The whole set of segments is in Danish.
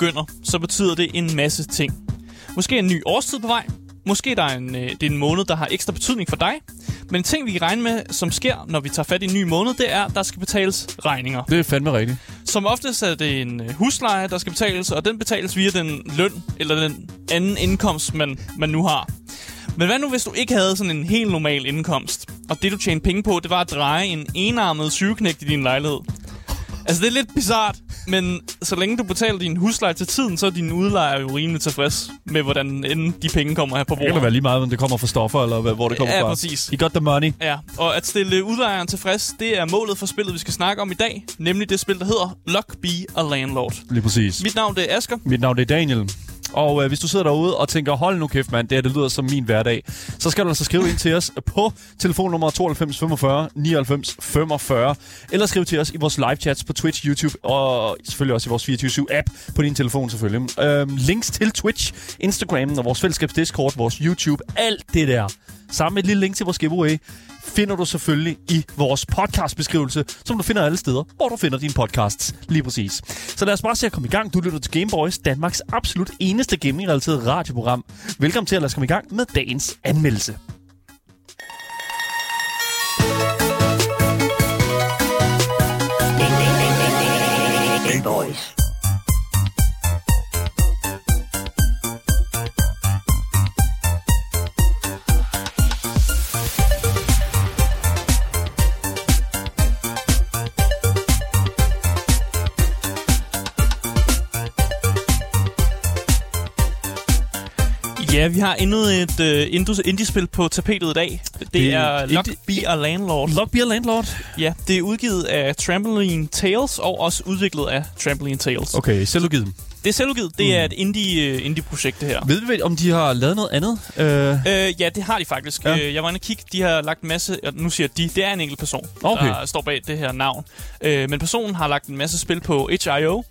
begynder, så betyder det en masse ting. Måske en ny årstid på vej. Måske der er en, øh, det er en måned, der har ekstra betydning for dig. Men en ting, vi kan regne med, som sker, når vi tager fat i en ny måned, det er, at der skal betales regninger. Det er fandme rigtigt. Som oftest er det en øh, husleje, der skal betales, og den betales via den løn eller den anden indkomst, man, man nu har. Men hvad nu, hvis du ikke havde sådan en helt normal indkomst, og det du tjente penge på, det var at dreje en enarmet syveknægt i din lejlighed? Altså, det er lidt bizart, men så længe du betaler din husleje til tiden, så er din udlejer jo rimelig tilfreds med, hvordan end de penge kommer her på Det kan da bordet. være lige meget, om det kommer fra stoffer, eller hvor det kommer Ja, fra. præcis. You got the money. Ja, og at stille udlejeren tilfreds, det er målet for spillet, vi skal snakke om i dag. Nemlig det spil, der hedder Lock Be a Landlord. Lige præcis. Mit navn det er Asker. Mit navn det er Daniel. Og øh, hvis du sidder derude og tænker, hold nu kæft mand, det her det lyder som min hverdag, så skal du altså skrive ind til os på telefonnummer 92 45 99 45, eller skrive til os i vores live chats på Twitch, YouTube og selvfølgelig også i vores 24-7-app på din telefon selvfølgelig. Øhm, links til Twitch, Instagram og vores fællesskabs Discord, vores YouTube, alt det der. Sammen med et lille link til vores giveaway finder du selvfølgelig i vores podcastbeskrivelse, som du finder alle steder, hvor du finder dine podcasts. Lige præcis. Så lad os bare se at komme i gang. Du lytter til Gameboys, Danmarks absolut eneste gaming-relateret radioprogram. Velkommen til at lade os komme i gang med dagens anmeldelse. Gameboys. Vi har endnu et uh, indie-spil på tapetet i dag. Det, det er er Lock indie- Be a Landlord. Lockbeer Landlord. Ja, det er udgivet af Trampoline Tales og også udviklet af Trampoline Tales. Okay, selvudgivet. Det er selvudgivet. Det er et indie, uh, indie-projekt, det her. Ved vi, om de har lavet noget andet? Øh, Øh, ja, det har de faktisk. Ja. Øh, jeg var inde og kigge. De har lagt en masse... og Nu siger de. Det er en enkelt person, Okay. der står bag det her navn. Øh, men personen har lagt en masse spil på itch.io.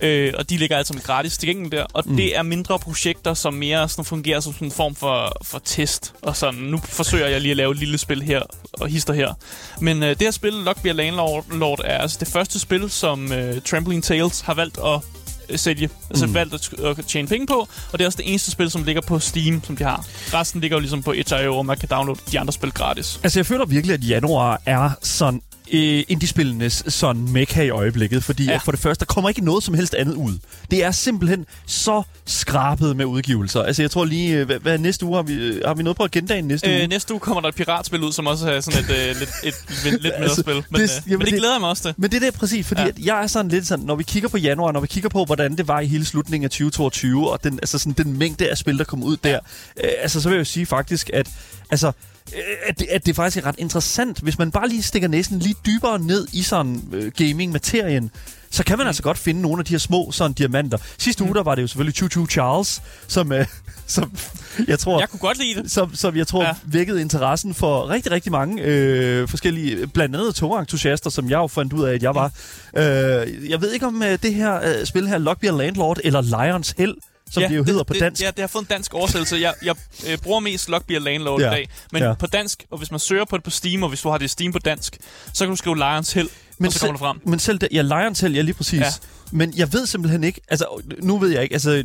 Øh, og de ligger altså med gratis tilgængeligt der. Og mm. det er mindre projekter, som mere sådan fungerer som sådan en form for, for test. Og sådan, nu forsøger jeg lige at lave et lille spil her og hister her. Men øh, det her spil, Lockbeer Landlord, Lord, er altså det første spil, som øh, Trampoline Tales har valgt at øh, sælge. Altså mm. valgt at, at tjene penge på. Og det er også det eneste spil, som ligger på Steam, som de har. Resten ligger jo ligesom på itch.io, og man kan downloade de andre spil gratis. Altså, jeg føler virkelig, at januar er sådan øh, indiespillenes sådan mekka i øjeblikket, fordi ja. At for det første, der kommer ikke noget som helst andet ud. Det er simpelthen så skrabet med udgivelser. Altså, jeg tror lige, øh, hvad, hvad næste uge har vi, øh, har vi noget på agendaen næste uge? Øh, næste uge kommer der et piratspil ud, som også er sådan et, øh, lidt, et, et, lidt mindre Altså, spil. Men, det- øh, men det, det- glæder jeg mig også til. Men det er det præcis, fordi ja. At jeg er sådan lidt sådan, når vi kigger på januar, når vi kigger på, hvordan det var i hele slutningen af 2022, og den, altså sådan, den mængde af spil, der kom ud der, øh, altså så vil jeg jo sige faktisk, at altså, at det, at det faktisk er ret interessant, hvis man bare lige stikker næsen lige dybere ned i sådan øh, gaming-materien, så kan man altså godt finde nogle af de her små sådan diamanter. Sidste uge, der var det jo selvfølgelig Choo Choo Charles, som, øh, som jeg tror Jeg kunne godt lide det. som, som jeg tror ja. Vækkede interessen for rigtig, rigtig mange øh, forskellige, blandt andet tungentusiaster, som jeg jo fandt ud af, at jeg var. Øh, jeg ved ikke om øh, det her øh, spil her, Lockbeer Landlord, eller Lions Hell, som ja, det jo hedder på det, dansk. Ja, det har fået en dansk oversættelse. Jeg, jeg øh, bruger mest Lockbeer Landlord Ja. ja. i dag. Men Ja. på dansk, og hvis man søger på det på Steam, og hvis du har det i Steam på dansk, så kan du skrive Lions Hill, men og så kommer det frem. Men selv det, ja, Lions Hell, ja lige præcis. Ja. Men jeg ved simpelthen ikke, altså nu ved jeg ikke, altså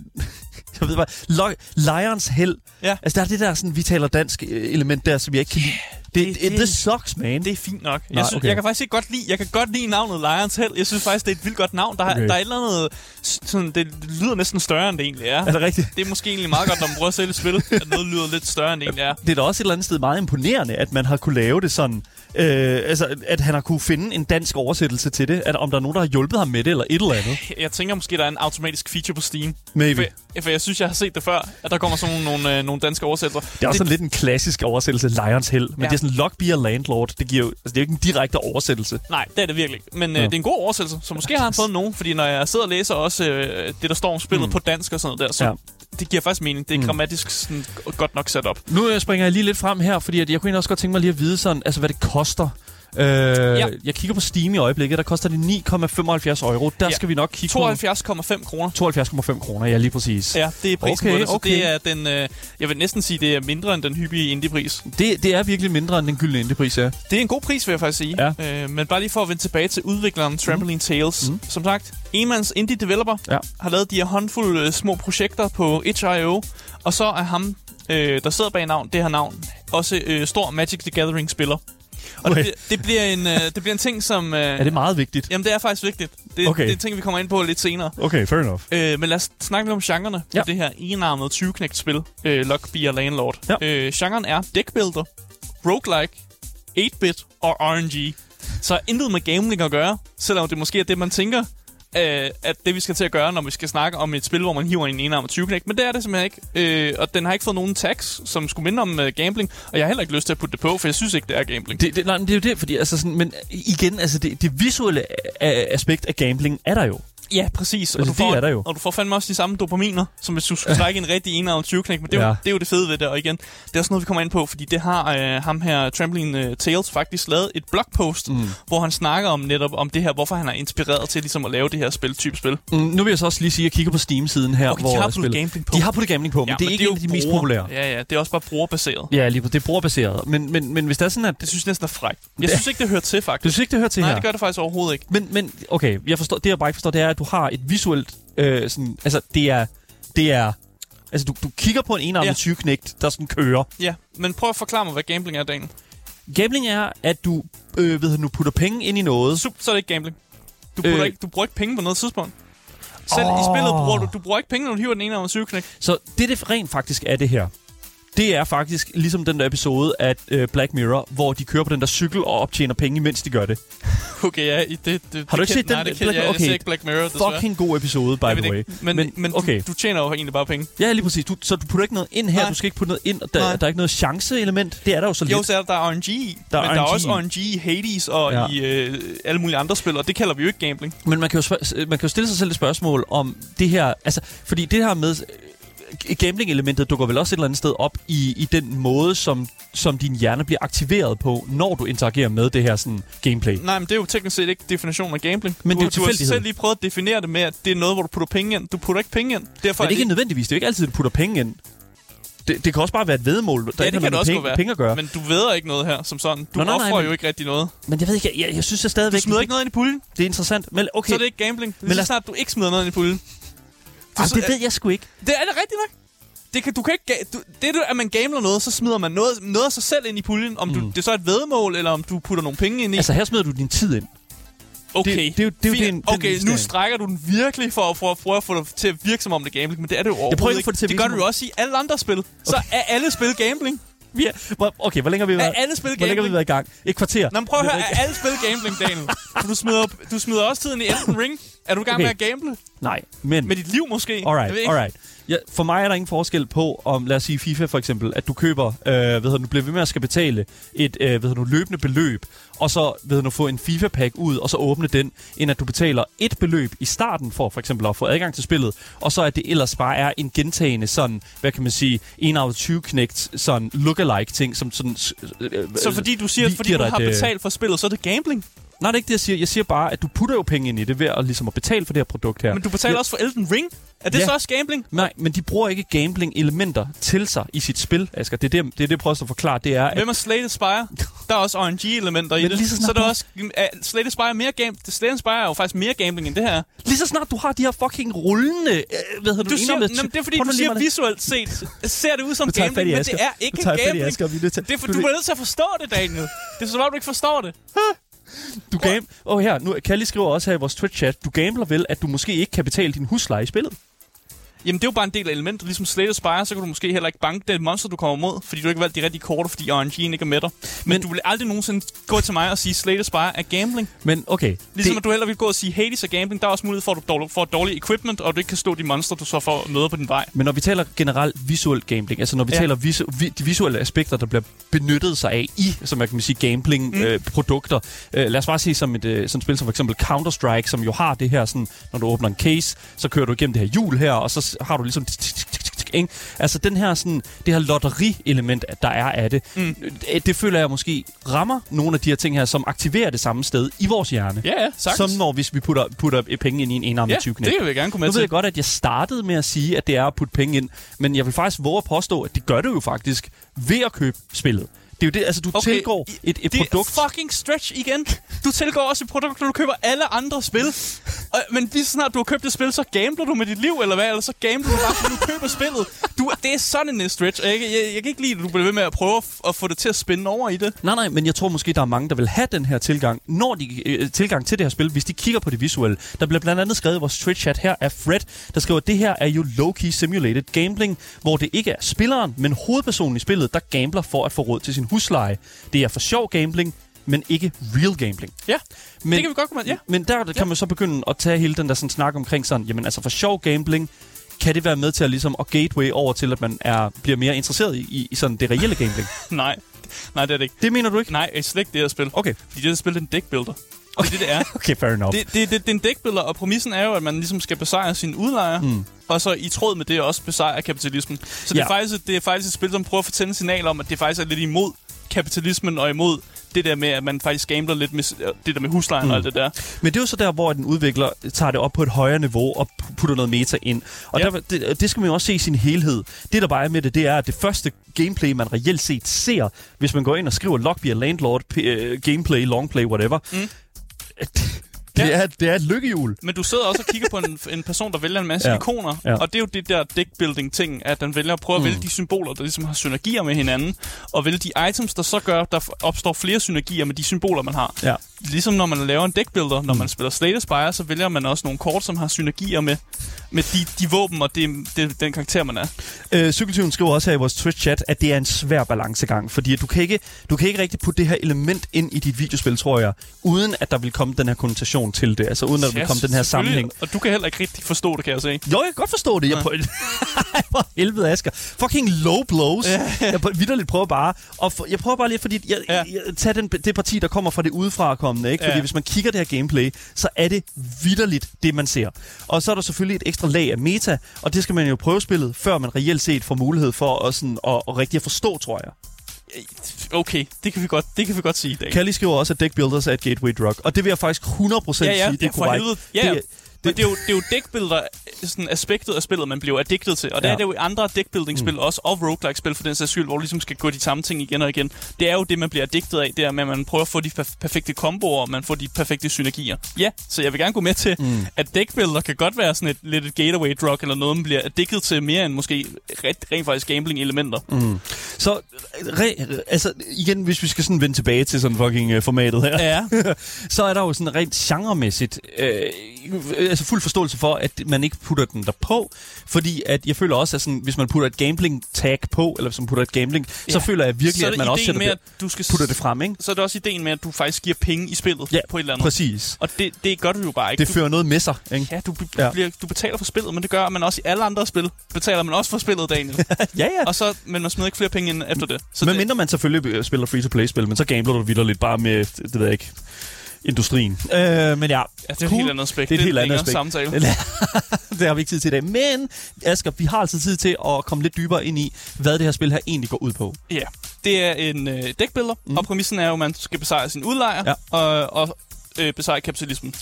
jeg ved bare, Lo- Lions Hell, Ja. altså der er det der sådan, vi taler dansk øh, element der, som jeg ikke kan lide. Det, det, det- det, det sucks, man. Det er fint nok. Nej, Jeg, synes, okay. jeg kan faktisk ikke godt lide, jeg kan godt lide navnet Lions Hell. Jeg synes faktisk, det er et vildt godt navn. Der, Okay. der er et eller andet, sådan, det lyder næsten større, end det egentlig er. er det rigtigt? Det er måske egentlig meget godt, når man prøver at sælge spil, at noget lyder lidt større, end det egentlig er. det er da også et eller andet sted meget imponerende, at man har kunne lave det sådan, øh, altså at han har kunne finde en dansk oversættelse til det, at om der er nogen, der har hjulpet ham med det, eller et eller andet. Jeg tænker måske, der er en automatisk feature på Steam. Maybe. For, for jeg synes, jeg har set det før, at der kommer sådan nogle, nogle, øh, nogle danske oversættelser. Det er også sådan lidt en klassisk oversættelse, Lions Hell, men ja. Det er sådan Lockbeer Landlord, det giver jo, altså det er jo ikke en direkte oversættelse. Nej, det er det virkelig. Men øh, Ja. det er en god oversættelse, så måske har han fået nogen. Fordi når jeg sidder og læser også øh, det, der står om spillet mm. på dansk og sådan noget der, så Ja. Det giver faktisk mening. Det er Mm. mm. grammatisk sådan, godt nok sat op. Nu springer jeg lige lidt frem her, fordi at jeg kunne egentlig også godt tænke mig lige at vide sådan, altså hvad det koster. Øh, ja. Jeg kigger på Steam i øjeblikket, der koster det 9,75 euro. Der Ja. skal vi nok kigge 72,5 kroner. på 72,5 kroner, ja lige præcis. Ja, det er prisen Okay, på det. Så okay. det er den, øh, jeg vil næsten sige, det er mindre end den hyppige indie-pris. Det, det er virkelig mindre end den gyldne indie-pris, ja. Det er en god pris, vil jeg faktisk sige. Ja. Øh, men bare lige for at vende tilbage til udvikleren Trampoline Tales. Mhm. Som sagt, Emans indie developer Ja. har lavet de her håndfulde øh, små projekter på itch.io. Og så er ham, øh, der sidder bag navn, det her navn, også øh, stor Magic the Gathering-spiller. Og det, Okay. bliver, det, bliver en, øh, det bliver en ting, som... Øh, Er det meget vigtigt? Jamen, det er faktisk vigtigt. Det, Okay. det er en ting, vi kommer ind på lidt senere. Okay, fair enough. Øh, men lad os snakke lidt om genrerne Ja. på det her enarmede 20-knægt-spil, øh, Lockbeer Landlord. Ja. Øh, genren er deckbuilder, roguelike, 8-bit og RNG. Så intet med gambling at gøre, selvom det måske er det, man tænker, øh, at det vi skal til at gøre, når vi skal snakke om et spil, hvor man hiver en enarmet 20 knæk. Men det er det simpelthen ikke. Øh, og den har ikke fået nogen tags, som skulle minde om øh, gambling. Og jeg har heller ikke lyst til at putte det på, for jeg synes ikke, det er gambling. Det, det, nej, men det er jo det, fordi altså sådan, men igen, altså det, det visuelle a- aspekt af gambling er der jo. Ja, præcis. Og Altså, du, får, det er der jo. og du får fandme også de samme dopaminer, som hvis du skulle trække en rigtig enarmet 20 knæk. Men det er, jo, Ja. det er jo det fede ved det. Og igen, det er også noget, vi kommer ind på, fordi det har øh, ham her, Trampoline øh, Tales, faktisk lavet et blogpost, mm. hvor han snakker om netop om det her, hvorfor han er inspireret til ligesom at lave det her spil, type spil. Mm, nu vil jeg så også lige sige, at jeg kigger på Steam-siden her, Okay, hvor de har puttet gambling på. De har puttet gambling på, men Ja, det er ikke en af de mest bruger- populære. Ja, ja, det er også bare brugerbaseret. Ja, lige på det er brugerbaseret. Men, men, men hvis det er sådan, at... Det synes jeg næsten er frækt. Jeg Det- synes ikke, det hører til, Du faktisk. synes ikke, det hører til Nej, her? det gør det faktisk overhovedet ikke. Men, men okay, jeg forstår, det jeg bare ikke forstår, det er, at du har et visuelt... Øh, sådan, altså, det er... Det er altså, du, du kigger på en enarmet Ja. ja. 20 knægt, der sådan kører. Ja, men prøv at forklare mig, hvad gambling er, Daniel. Gambling er, at du, øh, ved du, putter penge ind i noget. Sup, så er det ikke gambling. Du, putter Øh. ikke, du bruger ikke penge på noget tidspunkt. Selv Åh. i spillet bruger du, du bruger ikke penge, når du hiver den ene af syvknæk. Så det, det rent faktisk er det her, det er faktisk ligesom den der episode af øh, Black Mirror, hvor de kører på den der cykel og optjener penge, mens de gør det. Okay, ja, det, det, Har du ikke set den? Nej, det kan, Black- jeg, jeg okay. ser ikke Black Mirror, desværre. Fucking god episode, by Jeg the way. men, men, men okay. du, du tjener jo egentlig bare penge. Ja, lige præcis. Du, så du putter ikke noget ind her, Nej. du skal ikke putte noget ind, og der, Nej. der er ikke noget chance-element. Det er der jo så Jo, lidt. så er der, der er RNG i, Der er men der er RNG. også RNG i Hades og Ja. i øh, alle mulige andre spil, og det kalder vi jo ikke gambling. Men man kan, jo, man kan jo stille sig selv et spørgsmål om det her... Altså, fordi det her med... Gambling-elementet dukker vel også et eller andet sted op i, i den måde, som, som din hjerne bliver aktiveret på, når du interagerer med det her sådan, gameplay. Nej, men det er jo teknisk set ikke definitionen af gambling. Men du, det er jo du har selv lige prøvet at definere det med, at det er noget, hvor du putter penge ind. Du putter ikke penge ind. Derfor Men det er ikke nødvendigvis. Det er jo ikke altid, at du putter penge ind. Det, det kan også bare være et vedmål, der Ja, ikke det har noget godt være. penge, penge at gøre. Men, du ved ikke noget her, som sådan. Du Nå, nej, nej, offrer men- jo ikke rigtig noget. men jeg ved ikke, jeg, jeg synes jeg stadigvæk... Du smider ikke noget ind i puljen, Det er interessant. Men okay, så er det ikke gambling. Men Men lad- så snart du ikke smider noget ind i puljen. Ej, det ved jeg sgu ikke. Det er det rigtigt nok. Det kan, du kan ikke, du, det, du- at man gambler noget, så smider man noget, noget af sig selv ind i puljen. Om du, Mm. det så er et vedmål, eller om du putter nogle penge ind i. Altså, her smider du din tid ind. okay, det- det er det er den- den okay nu strækker du den virkelig for, for at prøve at få det til at virke som om det er gambling, men det er det jo overhovedet prøver ikke at få det til at det gør du jo også i alle andre spil. Så er alle spil gambling. Vi er, okay, hvor længe har vi været, alle spil hvor længe har vi været i gang? Et kvarter. Nå, men prøv at høre, er alle spil gambling, Daniel? For du smider, du smider også tiden i Elden Ring. Er du i gang Okay. med at gamble? Nej, men... Med dit liv måske? Alright, alright. Ja, for mig er der ingen forskel på, om lad os sige FIFA for eksempel, at du køber, øh, hvad hedder, du bliver ved med at skal betale et øh, hvad hedder, du, løbende beløb, og så ved du, få en FIFA-pack ud, og så åbne den, end at du betaler et beløb i starten for for eksempel at få adgang til spillet, og så at det ellers bare er en gentagende sådan, hvad kan man sige, en af 20 knægt sådan lookalike ting, som sådan... Øh, Så fordi du siger, at fordi du har et, øh, betalt for spillet, så er det gambling? Nej, det er ikke det, jeg siger. Jeg siger bare, at du putter jo penge ind i det ved at, ligesom at betale for det her produkt her. Men du betaler Ja. også for Elden Ring? Er det Ja. så også gambling? Nej, men de bruger ikke gambling-elementer til sig i sit spil, Asger. Det er det, det, er det jeg prøver at forklare. Det er, at Hvem er Slay Spire? Der er også RNG-elementer i det. så Så, er der du- også... Uh, Slay Spire er mere game... Slay Spire er jo faktisk mere gambling end det her. lige så snart du har de her fucking rullende... Øh, hvad hedder du? Du siger, indåndede- Nå, men det er fordi, du siger visuelt set, ser det ud som gambling, men det er ikke gambling. Asger, vi er nødt til- Det er, for, du du ved- er nødt til at forstå det, Daniel. Det er så du ikke forstår det. Du gam... Åh, her. Nu, Kalli skriver også her i vores Twitch-chat. Du gambler vel, at du måske ikke kan betale din husleje i spillet? Jamen, det er jo bare en del af elementet. Ligesom Slay the Spire, så kan du måske heller ikke banke det monster, du kommer mod, fordi du ikke har valgt de rigtige kort, fordi RNG'en ikke er med dig. Men, Men- du vil aldrig nogensinde gå til mig og sige, Slay the Spire er gambling. Men okay. Ligesom det, at du heller vil gå og sige, Hades er gambling, der er også mulighed for, at du dårlig- får dårligt equipment, og du ikke kan stå de monster, du så får møder på din vej. Men når vi taler generelt visuel gambling, altså når vi ja. Taler visu- vi, de visuelle aspekter, der bliver benyttet sig af i, som man kan sige, gambling-produkter. Mm. Øh, produkter. øh, lad os bare sige som et øh, sådan et spil som for eksempel Counter-Strike, som jo har det her, sådan, når du åbner en case, så kører du igennem det her hjul her, og så har du ligesom Ikke? Altså den her, sådan, det her lotteri-element, der er af det, mm. det, det føler jeg måske rammer nogle af de her ting her, som aktiverer det samme sted i vores hjerne. Ja, ja, sagtens. Som når hvis vi putter, putter penge ind i en enarmet ja, tyvknæk. det vil jeg gerne komme med Nu ved til. jeg godt, at jeg startede med at sige, at det er at putte penge ind, men jeg vil faktisk våge at påstå, at det gør det jo faktisk ved at købe spillet. Det er jo det, altså du okay. tilgår et, et det produkt. er fucking stretch igen. Du tilgår også et produkt, når du køber alle andre spil. Og, men lige så snart du har købt et spil, så gambler du med dit liv, eller hvad? Eller så gambler du bare, fordi du køber spillet. Du, det er sådan en stretch. Og jeg, jeg, jeg kan ikke lide, at du bliver ved med at prøve at, at få det til at spænde over i det. Nej, nej, men jeg tror måske, der er mange, der vil have den her tilgang, når de øh, tilgang til det her spil, hvis de kigger på det visuelle. Der bliver blandt andet skrevet i vores Twitch-chat her af Fred, der skriver, at det her er jo low-key simulated gambling, hvor det ikke er spilleren, men hovedpersonen i spillet, der gambler for at få råd til sin husleje. Det er for sjov gambling, men ikke real gambling. Ja, Men, det kan vi godt komme med. Ja. men der kan man så begynde at tage hele den der sådan, snak omkring sådan, jamen altså for sjov gambling, kan det være med til at, ligesom, at gateway over til, at man er, bliver mere interesseret i, i, sådan det reelle gambling? Nej. Nej, det er det ikke. Det mener du ikke? Nej, det er slet ikke det her spil. Okay. Fordi det her spil det er en deckbuilder. Det er det, det er. Okay, fair enough. Det, det, det, det er en deckbuilder, og præmissen er jo, at man ligesom skal besejre sine udlejere, mm. og så i tråd med det også besejre kapitalismen. Så det, Ja. er faktisk, det er faktisk et spil, som prøver at fortælle en signal om, at det faktisk er lidt imod kapitalismen og imod det der med, at man faktisk gambler lidt med s- det der med huslejen mm. og alt det der. Men det er jo så der, hvor den udvikler tager det op på et højere niveau og pu- putter noget meta ind. Og Ja. der, det, det skal man jo også se i sin helhed. Det, der bare er med det, det er, at det første gameplay, man reelt set ser, hvis man går ind og skriver Lockbeer Landlord, p- øh, gameplay, longplay, whatever, Mm. Det, Ja. er, det er et lykkehjul. Men du sidder også og kigger på en, en person, der vælger en masse Ja. ikoner, Ja. og det er jo det der deckbuilding-ting, at den vælger at prøve at vælge de symboler, der ligesom har synergier med hinanden, og vælge de items, der så gør, der opstår flere synergier med de symboler, man har. Ja. Ligesom når man laver en deckbuilder, når man spiller Slay Spire, så vælger man også nogle kort, som har synergier med, med de, de våben og det, det, den karakter, man er. Øh, Cykeltyven skriver også her i vores Twitch-chat, at det er en svær balancegang, fordi du kan, ikke, du kan ikke rigtig putte det her element ind i dit videospil, tror jeg, uden at der vil komme den her konnotation til det, altså uden at der vil komme den her sammenhæng. Og du kan heller ikke rigtig forstå det, kan jeg se. Jo, jeg kan godt forstå det. Jeg Ja. prøver... For helvede, Asger. Fucking low blows. jeg prøver, vidderligt prøver bare... Og for, jeg prøver bare lige, fordi... Jeg, ja. Ja. jeg, tag den, det parti, der kommer fra det udefrakommende, ikke? Fordi Ja. hvis man kigger det her gameplay, så er det vidderligt det, man ser. Og så er der selvfølgelig et ekstra lag af meta, og det skal man jo prøve spillet, før man reelt set får mulighed for at, sådan, at, at rigtig at forstå, tror jeg. Okay, det kan vi godt, det kan vi godt sige i dag. Kelly skriver også, at deck builders er et gateway drug, og det vil jeg faktisk 100% ja, ja, sige, det er korrekt. Ja, ja. Det, Men det er jo, det er jo deckbuilder, sådan aspektet af spillet, man bliver addicted til. Og det Ja. er det jo i andre deckbuilding-spil mm. også, og roguelike-spil for den sags skyld, hvor du ligesom skal gå de samme ting igen og igen. Det er jo det, man bliver addicted af, det er med, at man prøver at få de perf- perfekte komboer, og man får de perfekte synergier. Ja, så jeg vil gerne gå med til, mm. at deckbuilder kan godt være sådan et lidt et gateway drug, eller noget, man bliver addicted til mere end måske rent, rent faktisk gambling-elementer. Mm. Så, re, altså, igen, hvis vi skal sådan vende tilbage til sådan fucking uh, formatet her, Ja, så er der jo sådan rent genremæssigt øh, altså fuld forståelse for, at man ikke putter den der på, fordi at jeg føler også, at sådan, hvis man putter et gambling-tag på, eller hvis man putter et gambling, ja. så føler jeg virkelig, at man også sætter med, at du skal putter det frem, ikke? så er det også ideen med, at du faktisk giver penge i spillet Ja, på et eller andet. præcis. Og det, det gør du jo bare ikke. Det du, fører noget med sig, ikke? ja, du, Ja. Bliver, du betaler for spillet, men det gør man også i alle andre spil. Betaler man også for spillet, Daniel. ja, ja. og så, men man smider ikke flere penge ind efter det. Så Men det, mindre man selvfølgelig spiller free-to-play-spil, men så gambler du videre lidt bare med, det ved jeg ikke, industrien. Øh, men ja, ja, det er et cool. helt andet aspekt. Det er et helt andet aspekt. samtale. det har vi ikke tid til i dag. Men, Asger, vi har altså tid til at komme lidt dybere ind i, hvad det her spil her egentlig går ud på. Ja, det er en øh, deckbuilder, mm. og præmissen er jo, at man skal besejre sin udlejer Ja. og, og øh, besejre kapitalismen.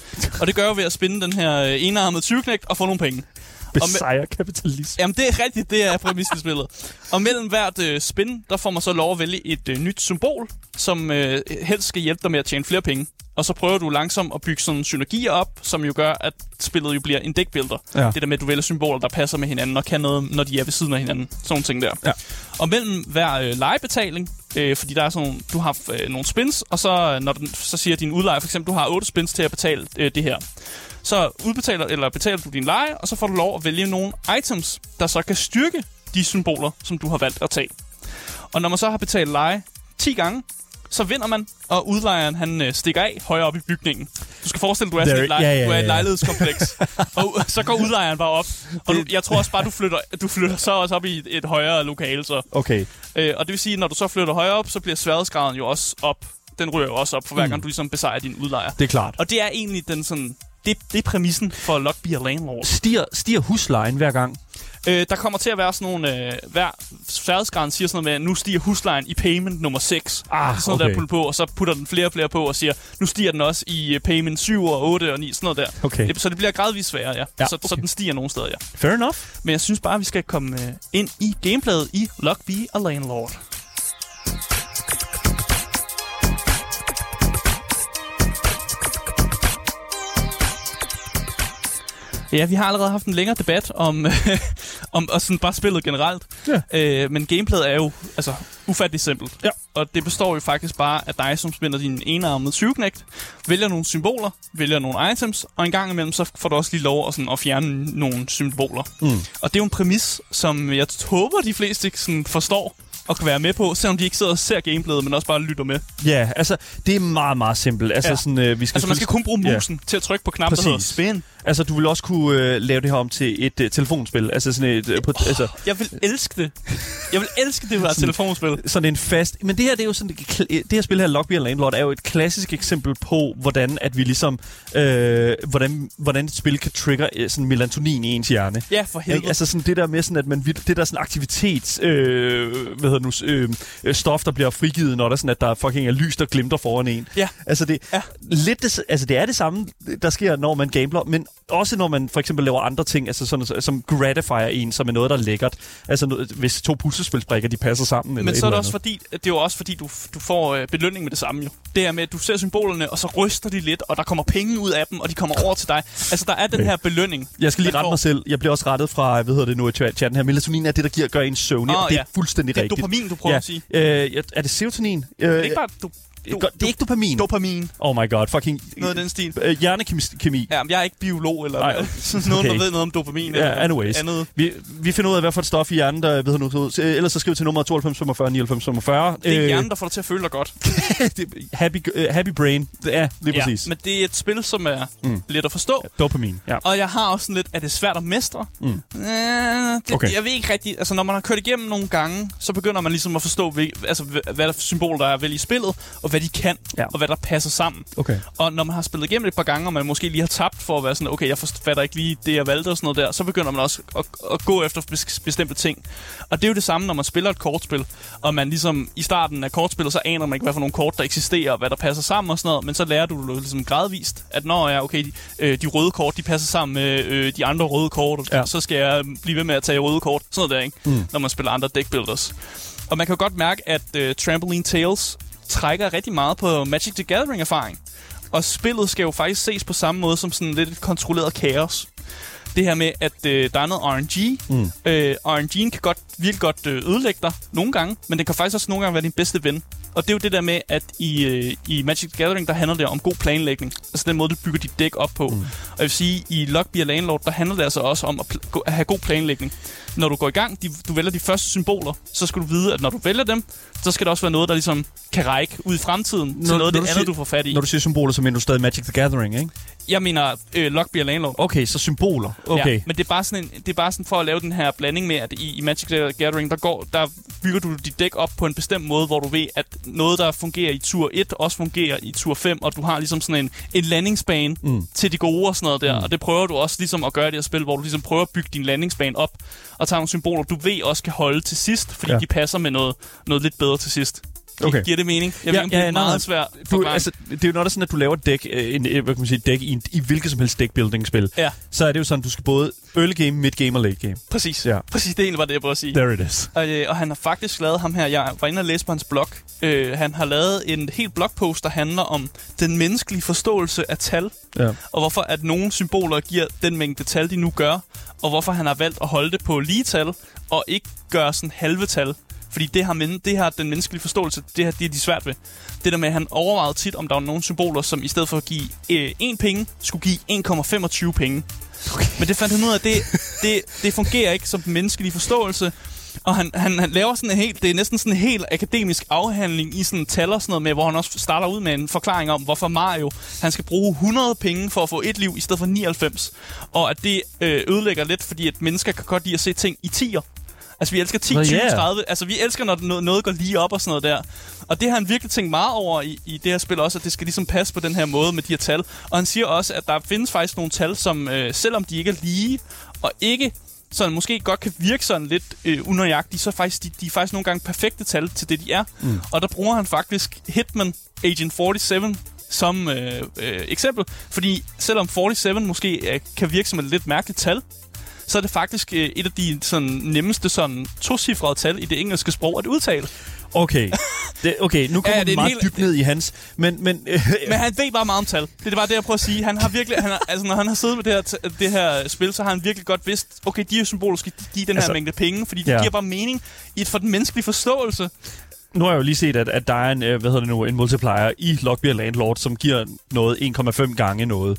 og det gør jo ved at spinde den her øh, enarmede tyveknægt og få nogle penge. Besejre kapitalisme. Jamen, det er rigtigt. Det er præmissen i spillet. Og mellem hvert øh, spin, der får man så lov at vælge et øh, nyt symbol, som øh, helst skal hjælpe dig med at tjene flere penge. Og så prøver du langsomt at bygge sådan synergier op, som jo gør, at spillet jo bliver en deckbuilder. Ja. Det der med, at du vælger symboler, der passer med hinanden og kan noget, når de er ved siden af hinanden. Sådan ting der. Ja. Og mellem hver øh, legebetaling, øh, fordi der er sådan du har øh, nogle spins, og så, når den, så siger din udlejer for eksempel, du har 8 spins til at betale øh, det her. Så udbetaler eller betaler du din leje, og så får du lov at vælge nogle items, der så kan styrke de symboler, som du har valgt at tage. Og når man så har betalt leje 10 gange, så vinder man, og udlejeren han øh, stikker af højere op i bygningen. Du skal forestille dig, du er, There- et, lej- ja, ja, du er et lejlighedskompleks, og så går udlejeren bare op. Og du, jeg tror også bare, du flytter, du flytter så også op i et, højere lokale. Så. Okay. Øh, og det vil sige, når du så flytter højere op, så bliver sværhedsgraden jo også op. Den ryger jo også op, for hver gang du ligesom besejrer din udlejer. Det er klart. Og det er egentlig den sådan det, det er præmissen for Lockbeer Landlord. Stiger, stiger huslejen hver gang? Øh, der kommer til at være sådan nogle... Øh, hver færdighedsgrad siger sådan noget med, at nu stiger huslejen i payment nummer 6. Ah, sådan okay. der putter på, og så putter den flere og flere på og siger, nu stiger den også i øh, payment 7 og 8 og 9, sådan noget der. Okay. Det, så det bliver gradvist sværere, ja. Ja, så, så okay. den stiger nogle steder, ja. Fair enough. Men jeg synes bare, vi skal komme øh, ind i gameplayet i Lockbee og Landlord. Ja, vi har allerede haft en længere debat om, om og sådan bare spillet generelt. Ja. Øh, men gameplayet er jo altså, ufattelig simpelt. Ja. Og det består jo faktisk bare af dig, som spiller din enarmede syvknægt, vælger nogle symboler, vælger nogle items, og en gang imellem, så får du også lige lov at, sådan, at fjerne nogle symboler. Mm. Og det er jo en præmis, som jeg håber, de fleste sådan, forstår og kan være med på, selvom de ikke sidder og ser gameplayet, men også bare lytter med. Ja, altså, det er meget, meget simpelt. Altså, Ja. sådan, øh, vi skal Altså, man skal kun bruge Ja. musen til at trykke på knappen, der hedder Præcis. spin. Altså, du vil også kunne øh, lave det her om til et øh, telefonspil. Altså sådan et... Øh, på, altså, Jeg vil elske det. Jeg vil elske det, var telefonspil. sådan en fast... Men det her, det er jo sådan... Det, det her spil her, Lockbeer Landlord, er jo et klassisk eksempel på, hvordan at vi ligesom... Øh, hvordan, hvordan et spil kan trigger øh, sådan melatonin i ens hjerne. Ja, for helvede. Ikke? Altså sådan det der med sådan, at man det der sådan aktivitets, øh, hvad hedder det nu, øh, øh, stof, der bliver frigivet, når der sådan, at der fucking er lys, der glimter foran en. Ja. Altså det, Ja. lidt det, altså det er det samme, der sker, når man gambler, men også når man for eksempel laver andre ting, altså sådan, som gratifier en, som er noget, der er lækkert. Altså noget, hvis to puslespilsbrikker, de passer sammen. Eller Men et så er det eller også fordi, det er jo også fordi, du, du får øh, belønning med det samme jo. Det er med, at du ser symbolerne, og så ryster de lidt, og der kommer penge ud af dem, og de kommer over til dig. Altså, der er den Okay. her belønning. Jeg skal lige rette mig selv. Jeg bliver også rettet fra, hvad hedder det nu i chatten her. Melatonin er det, der giver, gør en søvnig, Åh, og det er ja. fuldstændig Det er rigtigt. Dopamin, du prøver ja. at sige. Øh, er det serotonin? Øh, Det er ikke bare du, det, det er ikke dopamin. dopamin. oh my god, fucking... Noget af den stil. Øh, hjernekemi. Ja, men jeg er ikke biolog, eller Nej, Nej, sådan nogen, okay. der ved noget om dopamin. Ja, eller anyways. Andet. Vi, vi finder ud af, hvad for et stof i hjernen, der ved nu ud. Øh, Ellers så skriv til nummer 92 45 99 45. Det er hjernen, der får dig til at føle dig godt. happy, uh, happy brain. Det er lige ja, præcis. men det er et spil, som er Mm. let at forstå. Dopamin, ja. Og jeg har også sådan lidt, at det er svært at mestre. Mm. Øh, det, Okay. Jeg ved ikke rigtigt, altså når man har kørt igennem nogle gange, så begynder man ligesom at forstå, hvil, altså, hva- hvad der symboler der er vel i spillet, og hvad de kan, Ja. og hvad der passer sammen. Okay. Og når man har spillet igennem et par gange, og man måske lige har tabt for at være sådan, okay, jeg fatter ikke lige det, jeg valgte og sådan noget der, så begynder man også at, at gå efter bes- bestemte ting. Og det er jo det samme, når man spiller et kortspil, og man ligesom i starten af kortspillet, så aner man ikke, hvad for nogle kort, der eksisterer, og hvad der passer sammen og sådan noget, men så lærer du ligesom gradvist, at når ja, okay, de, øh, de røde kort, de passer sammen med øh, de andre røde kort, og Ja. så skal jeg blive ved med at tage røde kort, sådan noget der, ikke? Mm. Når man spiller andre deck builders. Og man kan jo godt mærke, at øh, Trampoline Tales trækker rigtig meget på Magic the Gathering erfaring. Og spillet skal jo faktisk ses på samme måde som sådan lidt et kontrolleret kaos. Det her med, at øh, der er noget RNG. Mm. Øh, RNG'en kan godt, virkelig godt øh, ødelægge dig nogle gange, men den kan faktisk også nogle gange være din bedste ven. Og det er jo det der med, at i, øh, i Magic the Gathering, der handler det om god planlægning. Altså den måde, du bygger dit dæk op på. Mm. Og jeg vil sige, i Lockbeer Landlord, der handler det altså også om at, pl- at have god planlægning. Når du går i gang, de, du vælger de første symboler, så skal du vide, at når du vælger dem, så skal der også være noget, der ligesom kan række ud i fremtiden når, til noget af det andet, siger- du får fat i. Når du siger symboler, så mener du stadig Magic the Gathering, ikke? Jeg mener øh, Lockbeer Landlord. Okay, så symboler. Okay. Ja, men det er, bare sådan en, det er bare sådan for at lave den her blanding med, at i, i Magic the Gathering, der, går, der bygger du dit dæk op på en bestemt måde, hvor du ved, at noget, der fungerer i tur 1, også fungerer i tur 5, og du har ligesom sådan en, en landingsbane Mm. til de gode og sådan noget der. Mm. Og det prøver du også ligesom at gøre i det her spil, hvor du ligesom prøver at bygge din landingsbane op, og tager nogle symboler, du ved også kan holde til sidst, fordi ja. de passer med noget, noget lidt bedre til sidst. Okay. Giver det mening? Jeg Ja, ved om det ja, er nej, nej. meget svært. Du, altså, det er jo er sådan, at du laver et dæk, øh, en, øh, hvad kan man sige, dæk i, en, i hvilket som helst deckbuilding-spil, Ja, så er det jo sådan, at du skal både early game, mid game og late game. præcis. Ja. Præcis, det er egentlig var det, jeg prøver at sige. There it is. Og, øh, og han har faktisk lavet ham her, jeg var inde og læse på hans blog. Øh, han har lavet en helt blogpost, der handler om den menneskelige forståelse af tal, Ja. og hvorfor at nogle symboler giver den mængde tal, de nu gør, og hvorfor han har valgt at holde det på lige tal, og ikke gøre sådan halve tal. Fordi det har, men, det har den menneskelige forståelse, det, her, det er de svært ved. Det der med, at han overvejede tit, om der var nogle symboler, som i stedet for at give øh, 1 penge, skulle give 1,25 penge. Okay. Men det fandt han ud af, det, det, det fungerer ikke som den menneskelige forståelse. Og han, han, han laver sådan en helt, det er næsten sådan en helt akademisk afhandling i sådan tal og sådan noget med, hvor han også starter ud med en forklaring om, hvorfor Mario, han skal bruge 100 penge for at få et liv i stedet for 99. Og at det øh, ødelægger lidt, fordi at mennesker kan godt lide at se ting i tier. Altså, vi elsker 10, Nå, 20, ja. 30. Altså, vi elsker, når noget, noget går lige op og sådan noget der. Og det har han virkelig tænkt meget over i, i det her spil også, at det skal ligesom passe på den her måde med de her tal. Og han siger også, at der findes faktisk nogle tal, som øh, selvom de ikke er lige, og ikke sådan måske godt kan virke sådan lidt øh, unøjagtige, så faktisk, de, de er faktisk nogle gange perfekte tal til det, de er. Mm. Og der bruger han faktisk Hitman Agent 47 som øh, øh, eksempel. Fordi selvom 47 måske øh, kan virke som et lidt mærkeligt tal, så er det faktisk øh, et af de sådan, nemmeste sådan, tocifrede tal i det engelske sprog at udtale. Okay, det, okay nu kommer Ja, det er meget helt- dybt ned i hans. Men, men, øh, Men han ved bare meget om tal. Det er bare det, jeg prøver at sige. Han har virkelig, han har, altså, når han har siddet med det her, det her spil, så har han virkelig godt vidst, okay, de her symboler skal give den her Altså, mængde penge, fordi det ja. giver bare mening i et, for den menneskelige forståelse. nu har jeg jo lige set, at, at der er en, øh, hvad hedder det nu, en multiplier i Lockbeer Landlord, som giver noget 1,5 gange noget.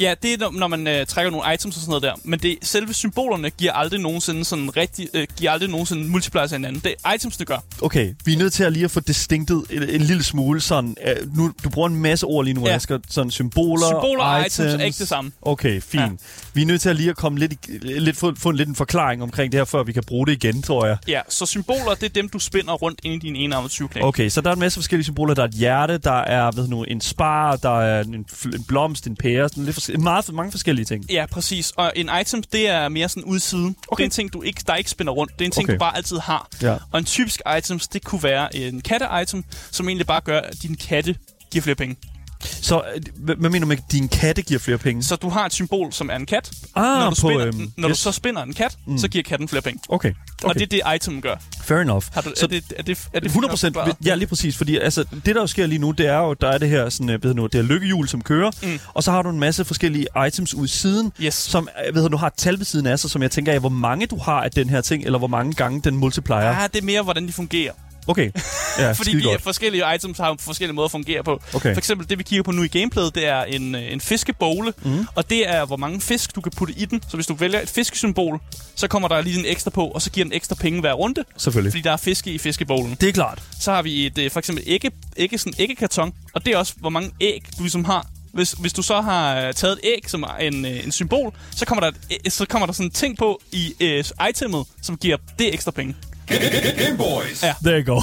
Ja, det er, når- man øh, trækker nogle items og sådan noget der. Men det, selve symbolerne giver aldrig nogensinde sådan rigtig, øh, giver aldrig nogensinde multipliers af hinanden. Det er items, det gør. Okay, vi er nødt til at lige at få distinktet en, en lille smule sådan. Øh, nu, du bruger en masse ord lige nu, Ja. Asger. Sådan symboler, Symboler og items. items er ikke det samme. Okay, fint. Ja. Vi er nødt til at lige at komme lidt, lidt få, få en lidt en forklaring omkring det her, før vi kan bruge det igen, tror jeg. Ja, så symboler, det er dem, du spinder rundt ind i din enarmede 20 okay. Så der er en masse forskellige symboler. Der er et hjerte, der er ved nu, en spar, der er en, en blomst, en pære, sådan lidt forskellige, meget, mange forskellige ting. Ja, præcis. Og en item, det er mere sådan udsiden. Okay. Det er en ting, du ikke, der ikke spænder rundt. Det er en ting, Okay. du bare altid har. Ja. Og en typisk items, det kunne være en katte-item, som egentlig bare gør, at din katte giver flere penge. Så øh, hvad mener du med, at din katte giver flere penge? Så du har et symbol, som er en kat. Ah, når du, på, spinder, øhm, når yes. du så spinder en kat, mm. så giver katten flere penge. Okay, Okay. Og det er det, item gør. fair enough. Har du, så er, det, er, det, er det 100 procent. Ja, lige præcis. Fordi altså, det, der jo sker lige nu, det er jo, der er det her, sådan, øh, ved nu, det er lykkehjul, som kører. Mm. Og så har du en masse forskellige items ud siden, Yes. som øh, ved du, nu har et tal ved siden af sig, som jeg tænker af, hvor mange du har af den her ting, eller hvor mange gange den multiplier. Ja, ah, det er mere, hvordan de fungerer. Okay, ja, Fordi de godt. forskellige items har forskellige måder at fungere på. Okay. For eksempel det, vi kigger på nu i gameplayet, det er en, øh, en fiskebowle. Mm. Og det er, hvor mange fisk, du kan putte i den. Så hvis du vælger et fiskesymbol, så kommer der lige en ekstra på, og så giver den ekstra penge hver runde. Selvfølgelig. Fordi der er fiske i fiskebowlen. Det er klart. Så har vi et, øh, for eksempel ægge, ægge, sådan æggekarton. Og det er også, hvor mange æg, du ligesom har. Hvis, hvis du så har øh, taget et æg som en, en symbol, så kommer der, et, så kommer der sådan en ting på i øh, itemet, som giver det ekstra penge. Game Boys. Ja. There you go.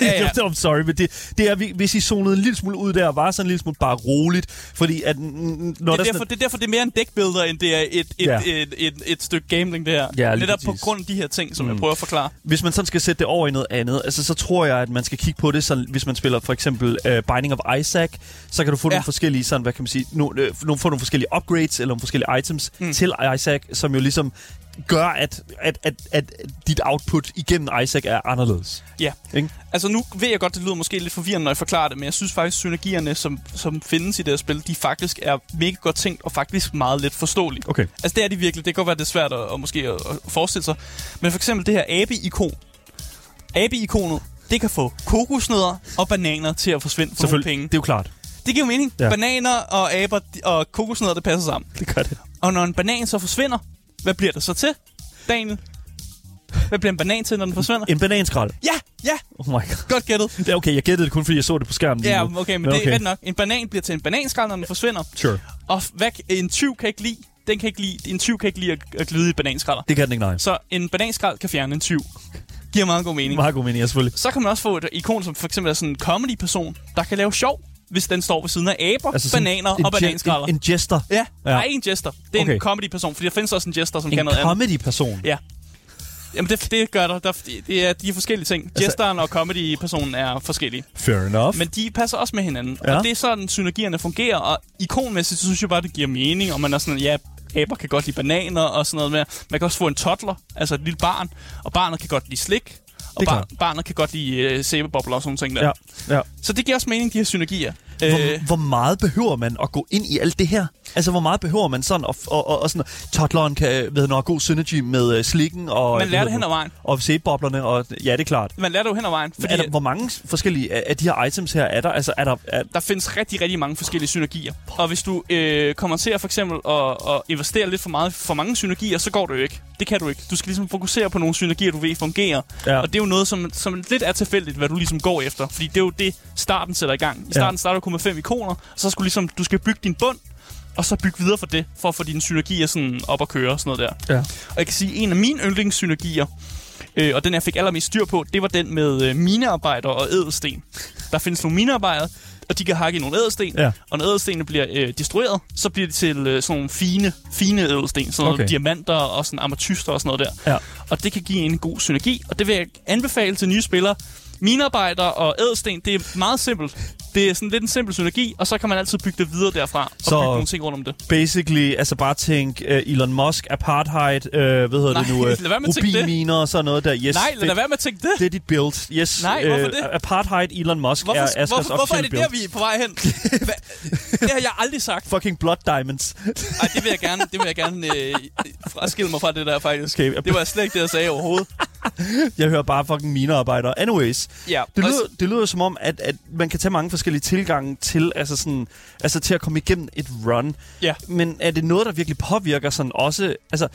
Ja, ja. I'm sorry, men det, det er, vi- hvis I zonede en lille smule ud der, var sådan en lille smule bare roligt, fordi at, når Det der er, sådan, derfor, det er derfor, det er mere en dækbilleder, end det er et, et, Ja. et, et, et, et stykke gambling, det her. Ja, lige Netop på grund af de her ting, som mm. jeg prøver at forklare. hvis man sådan skal sætte det over i noget andet, altså, så tror jeg, at man skal kigge på det, sådan, hvis man spiller for eksempel uh, Binding of Isaac, så kan du få Ja. nogle forskellige, sådan, hvad kan man sige, nogle, øh, nogle, få nogle forskellige upgrades, eller nogle forskellige items mm. til Isaac, som jo ligesom gør, at, at, at, at dit output igennem Isaac er anderledes. Ja. Ikke? Altså nu ved jeg godt, det lyder måske lidt forvirrende, når jeg forklarer det, men jeg synes faktisk, at synergierne, som, som findes i det her spil, de faktisk er mega godt tænkt og faktisk meget let forståelige. Okay. Altså det er de virkelig. Det kan godt være, det er svært at, at måske at, at forestille sig. Men for eksempel det her abe-ikon. Abe-ikonet, det kan få kokosnødder og bananer til at forsvinde for nogle penge. Det er jo klart. Det giver jo mening. Ja. Bananer og aber og kokosnødder, det passer sammen. Det gør det. Og når en banan så forsvinder, hvad bliver det så til, Daniel? Hvad bliver en banan til, når den forsvinder? En bananskrald. Ja, ja, Oh my god. godt gættet. Det er okay, jeg gættede det kun, fordi jeg så det på skærmen Ja, okay, men det er ret nok. En banan bliver til en bananskrald, når den forsvinder. Sure. Og hvad, en tyv kan ikke lide, den kan ikke lide, en tyv kan ikke lide at, at glide i bananskralder. Det kan den ikke, nej. Så en bananskrald kan fjerne en tyv. Giver meget god mening. Meget god mening, ja, selvfølgelig. Så kan man også få et ikon, som for eksempel er sådan en comedy-person, der kan lave sjov, hvis den står ved siden af aber, altså bananer en og bananskralder. En, en jester. Ja, Ja. nej, en jester. Det er Okay. en comedy-person, fordi der findes også en jester, som En kan noget andet. comedy-person. Ja. Jamen, det, det gør der. der det er, de er forskellige ting. Altså- Jesteren og comedy-personen er forskellige. Fair enough. Men de passer også med hinanden. Ja. Og det er sådan, synergierne fungerer. Og ikonmæssigt, så synes jeg bare, det giver mening. Og man er sådan, ja, aber kan godt lide bananer og sådan noget med. Man kan også få en toddler, altså et lille barn. Og barnet kan godt lide slik. Og bar- barnet kan godt lide øh, sæbebobler og sådan ting der. Ja, ja. Så det giver også mening, de her synergier. Hvor, Øh, hvor meget behøver man at gå ind i alt det her? Altså, hvor meget behøver man sådan, og, og, og, og sådan, toddleren kan, ved have god synergy med uh, slikken, og... man lærer det hen ad vejen. Og sæbeboblerne, og ja, det er klart. Man lærer det jo hen ad vejen. Fordi, er der, hvor mange forskellige af, af de her items her er der? Altså, er der... Er, der findes rigtig, rigtig mange forskellige synergier. Og hvis du øh, kommer til at for eksempel at, at investere lidt for meget for mange synergier, så går det jo ikke. Det kan du ikke. Du skal ligesom fokusere på nogle synergier, du ved fungerer. Ja. Og det er jo noget, som, som lidt er tilfældigt, hvad du ligesom går efter. Fordi det er jo det, starten sætter i gang. I starten starter du kun med fem ikoner, og så skal du ligesom, du skal bygge din bund, og så bygge videre for det, for at få dine synergier sådan op at køre og sådan noget der. ja. Og jeg kan sige, en af mine yndlingssynergier, Øh, og den, jeg fik allermest styr på, det var den med øh, minearbejder og ædelsten. Der findes nogle minearbejdere, og de kan hakke i nogle ædelsten, Ja. og når ædelstenene bliver øh, destrueret, så bliver de til øh, sådan nogle fine, fine ædelsten, sådan okay. Okay. diamanter og sådan ametyster og sådan noget der. Ja. Og det kan give en god synergi, og det vil jeg anbefale til nye spillere. Minearbejder og ædelsten, det er meget simpelt. Det er sådan lidt en simpel synergi, og så kan man altid bygge det videre derfra, og Så- bygge nogle ting rundt om det. Basically, altså bare tænk uh, Elon Musk, apartheid, uh, hvad hedder Nej, det nu, lad være med at tænke det. rubinminer og sådan noget der. Yes, Nej, lad det, da være med at tænke det. det er dit build. Yes, Nej, hvorfor øh, det? Apartheid Elon Musk Hvorfor, er Askers hvorfor, hvorfor er det officielle der, build. vi er på vej hen? Hva? Det har jeg aldrig sagt. Fucking blood diamonds. Ej, det vil jeg gerne, det vil jeg gerne øh, fraskille mig fra det der, faktisk. Okay. Det var slet ikke det, jeg sagde overhovedet. Jeg hører bare fucking minearbejder. Anyways, Ja, det lyder, det lyder som om, at, at man kan tage mange forskellige tilgange til, altså sådan, altså til at komme igennem et run. Ja. Men er det noget, der virkelig påvirker sådan også, altså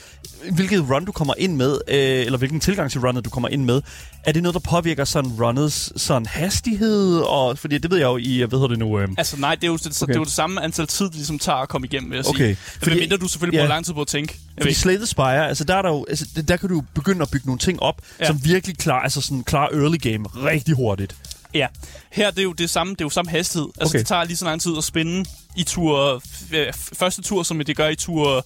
hvilket run du kommer ind med, øh, eller hvilken tilgang til runnet du kommer ind med, er det noget, der påvirker sådan runnets sådan hastighed? Og, fordi det ved jeg jo i, hvad hedder det nu? Øh, Altså nej, det er jo det, okay. Det, er jo det samme antal tid, det ligesom tager at komme igennem, vil jeg Okay. sige. Fordi- mindre du selvfølgelig ja. bruger lang tid på at tænke. Fordi. Slay the Spire, altså der, er der, jo, altså, der kan du begynde at bygge nogle ting op, Ja. som virkelig klar, altså sådan klar early game rigtig hurtigt. Ja. Her det er jo det samme, det er jo samme hastighed. Altså Okay. det tager lige så lang tid at spinde i tur, øh, første tur, som det gør i tur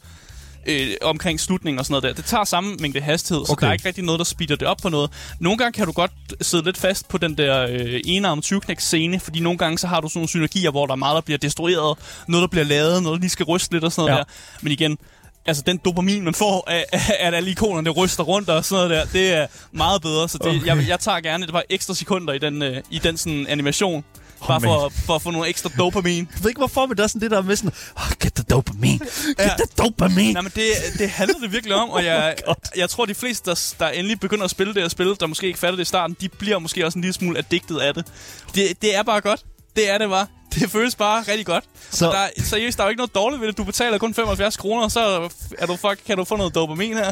øh, omkring slutningen og sådan noget der. Det tager samme mængde hastighed, så Okay. der er ikke rigtig noget, der speeder det op på noget. Nogle gange kan du godt sidde lidt fast på den der øh, enarm 20 scene, fordi nogle gange så har du sådan nogle synergier, hvor der er meget, der bliver destrueret, noget, der bliver lavet, noget, der lige skal ryste lidt og sådan noget Ja. der. Men igen, altså den dopamin, man får af, af at alle ikonerne ryster rundt og sådan noget der, det er meget bedre. Så det, Okay. okay. jeg, jeg tager gerne et par ekstra sekunder i den, øh, i den sådan animation. Bare Oh, for, for at få nogle ekstra dopamin. Jeg ved ikke, hvorfor, men der er sådan det der med sådan, oh, get the dopamine, get Ja. the dopamine. Nej, men det, det handler det virkelig om, og jeg, God. jeg tror, de fleste, der, der endelig begynder at spille det her spil, der måske ikke fatter det i starten, de bliver måske også en lille smule addicted af det. Det, det er bare godt. Det er det bare. Det føles bare rigtig godt. Så- der, er- seriøst, der er jo ikke noget dårligt ved det. Du betaler kun 75 kroner, så er du, fuck, kan du få noget dopamin her.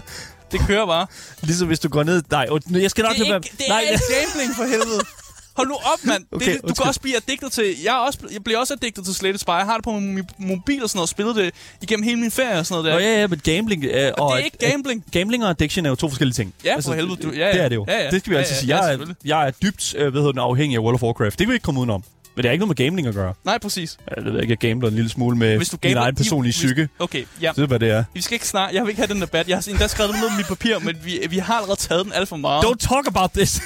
Det kører bare. Ligesom hvis du går ned... Nej, jeg skal nok Det er, ikke, være... det er ikke gambling for helvede. Hold nu op, mand. Okay, det, du undskyld. kan også blive addicted til... Jeg, er også, jeg bliver også addicted til Slate Spy. Jeg har det på min mo- mobil og sådan noget, og spillet det igennem hele min ferie og sådan noget Nå, der. ja, ja, men gambling... Øh, og det er ikke gambling. At, gambling og addiction er jo to forskellige ting. Altså, Ja, for helvede, du- ja, ja. Det er det jo. Ja, ja. Det skal vi Ja, altid ja, sige. ja, Jeg er, selvfølgelig. jeg er dybt øh, hvad hedder den, afhængig af World of Warcraft. Det kan vi ikke komme udenom. Men det har ikke noget med gambling at gøre. Nej, præcis. Ja, det ved jeg ikke. Jeg gambler en lille smule med Hvis du min gambler- egen personlige hvis- psyke. Okay, ja. Det er, hvad det er. Vi skal ikke snart... Jeg vil ikke have den debat. Jeg har endda skrevet det ned på mit papir, men vi, vi har allerede taget den alt for meget. Don't talk about this.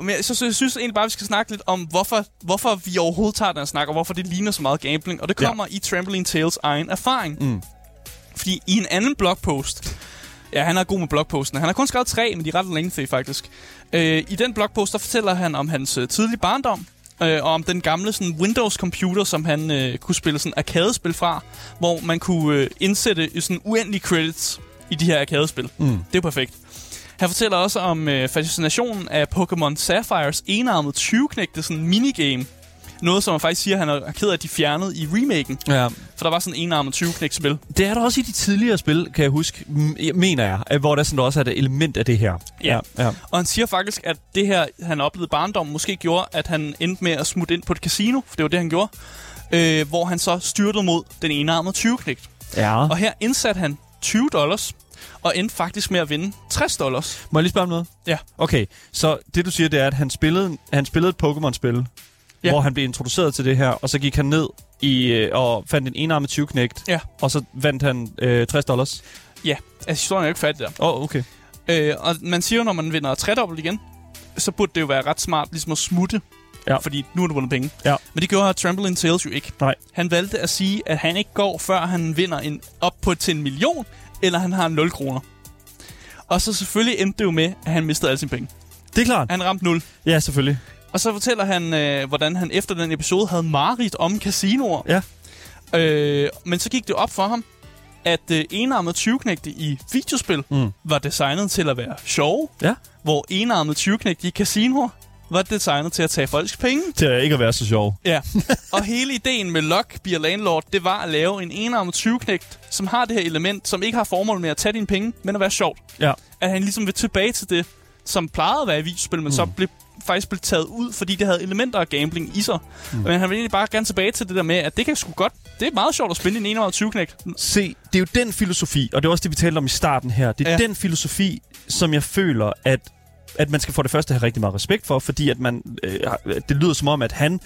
Men jeg, så, så jeg synes egentlig bare, vi skal snakke lidt om, hvorfor, hvorfor vi overhovedet tager den snak, og hvorfor det ligner så meget gambling. Og det kommer ja. i Trampoline Tales egen erfaring. Mm. Fordi i en anden blogpost... Ja, han er god med blogposten. Han har kun skrevet tre, men de er ret lengthy faktisk. Øh, I den blogpost, der fortæller han om hans øh, tidlige barndom, øh, og om den gamle sådan, Windows-computer, som han øh, kunne spille sådan arkadespil fra, hvor man kunne øh, indsætte sådan uendelige credits i de her arkadespil. Mm. Det er perfekt. Han fortæller også om øh, fascinationen af Pokémon Sapphires enarmet 20-knægte sådan minigame. Noget, som man faktisk siger, han er ked af, at de fjernede i remaken. Ja. For der var sådan en enarmet 20 spil. Det er der også i de tidligere spil, kan jeg huske, mener jeg, hvor der sådan også er et element af det her. Ja. ja. Og han siger faktisk, at det her, han oplevede i barndommen, måske gjorde, at han endte med at smutte ind på et casino. For det var det, han gjorde. Øh, hvor han så styrtede mod den enarmede 20 ja. Og her indsatte han 20 dollars, og endte faktisk med at vinde 60 dollars. Må jeg lige spørge om noget? Ja. Okay, så det du siger, det er, at han spillede, han spillede et Pokémon-spil, ja. Hvor han blev introduceret til det her, og så gik han ned i, øh, og fandt en enarmet 20 knægt, Ja. og så vandt han øh, 60 dollars. Ja, altså historien er jo ikke færdig der. Åh, oh, okay. Øh, og man siger jo, når man vinder tredobbelt igen, så burde det jo være ret smart ligesom at smutte. Ja. Fordi nu har du vundet penge. Ja. Men det gjorde Trampoline Tales jo ikke. Nej. Han valgte at sige, at han ikke går, før han vinder en, op på til en million, eller han har 0 kroner. Og så selvfølgelig endte det jo med, at han mistede alle sine penge. Det er klart. Han ramte 0. Ja, selvfølgelig. Og så fortæller han, øh, hvordan han efter den episode havde mareridt om casinoer. Ja. Øh, men så gik det op for ham, at øh, enarmet 20 i videospil Mm. var designet til at være sjove, Ja. hvor enarmet 20 i casinoer var designet til at tage folks penge. Til ikke at være så sjov. Ja. og hele ideen med Lock Beer Landlord, det var at lave en enarmet 20 som har det her element, som ikke har formål med at tage dine penge, men at være sjovt. Ja. At han ligesom vil tilbage til det, som plejede at være i videospil, men mm. så blev faktisk blev taget ud, fordi det havde elementer af gambling i sig. Mm. Men han vil egentlig bare gerne tilbage til det der med, at det kan sgu godt, det er meget sjovt at spille en enarmet 20 Se, det er jo den filosofi, og det er også det, vi talte om i starten her. Det er. Ja. den filosofi, som jeg føler, at at man skal for det første have rigtig meget respekt for, fordi at man, øh, det lyder som om, at han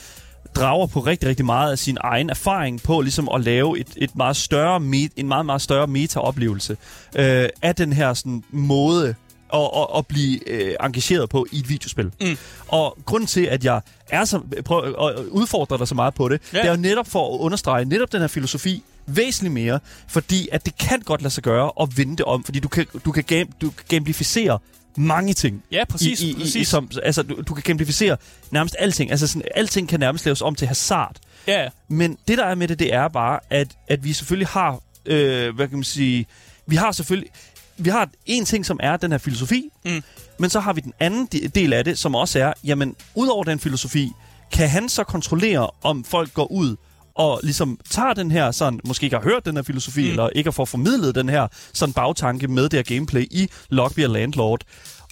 drager på rigtig, rigtig meget af sin egen erfaring på ligesom at lave et, et meget større met, en meget, meget større meta-oplevelse øh, af den her sådan, måde at, at, at blive øh, engageret på i et videospil. Mm. Og grunden til, at jeg er så, prøver at udfordre dig så meget på det, Ja. det er jo netop for at understrege netop den her filosofi væsentligt mere, fordi at det kan godt lade sig gøre at vende det om, fordi du kan, du kan, gam, du kan gamificere mange ting. Ja, præcis. I, i, præcis. I, som, altså, du, du kan gamificere nærmest alting. Altså, sådan, alting kan nærmest laves om til hasard. ja, Men det, der er med det, det er bare, at, at vi selvfølgelig har, øh, hvad kan man sige, vi har selvfølgelig, vi har en ting, som er den her filosofi, Mm. men så har vi den anden de- del af det, som også er, jamen, udover den filosofi, kan han så kontrollere, om folk går ud og ligesom tager den her sådan, måske ikke har hørt den her filosofi, Mm. eller ikke har fået formidlet den her sådan bagtanke med det her gameplay i og Landlord,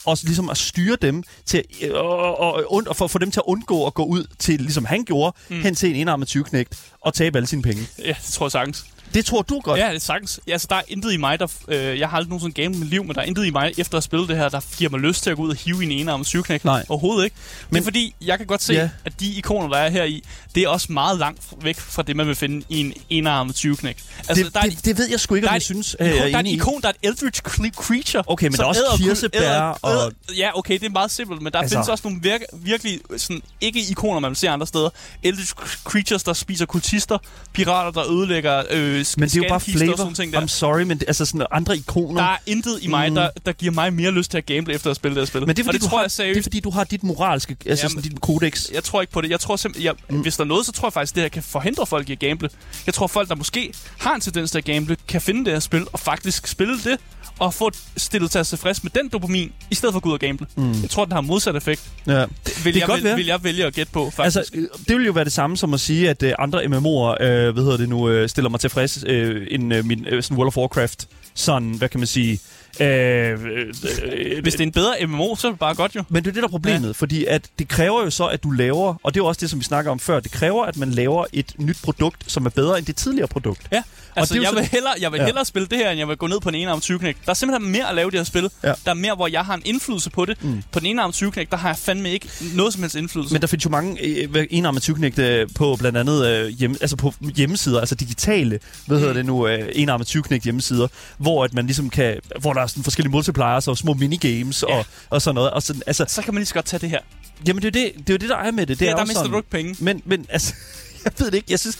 og ligesom at styre dem til øh, og, og, und, og for, for dem til at undgå at gå ud til, ligesom han gjorde, mm. hen til en enarmet 20-knægt og tabe alle sine penge. ja, det tror jeg sagtens. Det tror du godt. Ja, det er sagtens. Ja, altså, der er intet i mig, der... Øh, jeg har aldrig nogensinde gamet mit liv, men der er intet i mig, efter at have spillet det her, der giver mig lyst til at gå ud og hive i en enarmet syvknæk. Nej. Overhovedet ikke. Men, det er fordi, jeg kan godt se, Ja. at de ikoner, der er her i, det er også meget langt væk fra det, man vil finde i en enarmet syvknæk. Altså, det, der er, det, det ved jeg sgu ikke, om jeg synes, øh, der er i. ikon, der er et eldritch cre- creature. Okay, men der er også kirsebær og- æder- Ja, okay, det er meget simpelt, men der Altså- findes også nogle virke, virkelig sådan, ikke ikoner, man vil se andre steder. Eldritch creatures, der spiser kultister, pirater, der ødelægger øh, Men det er jo bare og flavor. sådan ting der. I'm sorry, men det, altså sådan andre ikoner. Der er intet i mig, Mm. der, der giver mig mere lyst til at gamble efter at spille det her spil. men det er, fordi, det du tror har, jeg seriøst. det er fordi, du har dit moralske, altså Jamen- sådan dit kodex. Jeg tror ikke på det. Jeg tror simpelthen, jeg, mm. hvis der er noget, så tror jeg faktisk, det her kan forhindre folk i at gamble. Jeg tror, folk, der måske har en tendens til at gamble, kan finde det her spil og faktisk spille det og få stillet til at tilfreds med den dopamin, i stedet for at gå ud og gamble. Mm. Jeg tror, den har modsat effekt. Ja. Det vil, kan jeg, godt vil, vil jeg vælge at gætte på, faktisk. Altså, det vil jo være det samme som at sige, at øh, andre MMO'er, øh, hvad hedder det nu, øh, stiller mig tilfreds øh, end øh, min øh, sådan World of Warcraft. Sådan, hvad kan man sige... Øh, øh, øh, hvis det er en bedre MMO, så er det bare godt jo. Men det er det, der er problemet, ja. fordi at det kræver jo så, at du laver, og det er jo også det, som vi snakker om før, det kræver, at man laver et nyt produkt, som er bedre end det tidligere produkt. Ja, altså det er jo jeg vil, hellere, jeg vil Ja. hellere spille det her, end jeg vil gå ned på en enarmet 20 Der er simpelthen mere at lave det her spil. Ja. Der er mere, hvor jeg har en indflydelse på det. Mm. På den enarmet 20 der har jeg fandme ikke noget som helst indflydelse. Men der findes jo mange øh, enarmede tyvknægte på blandt andet øh, hjemme, altså på hjemmesider, altså digitale, hvad hedder det nu, øh, enarmede tyvknægte hjemmesider, hvor at man ligesom kan, hvor der er sådan forskellige multipliers og små minigames Ja. og, og sådan noget. Og sådan, altså, så kan man lige så godt tage det her. jamen det er, det, det er jo det, der er med det. det Det er ja, der også mister sådan, du ikke penge. Men, men altså, jeg ved det ikke. Jeg synes,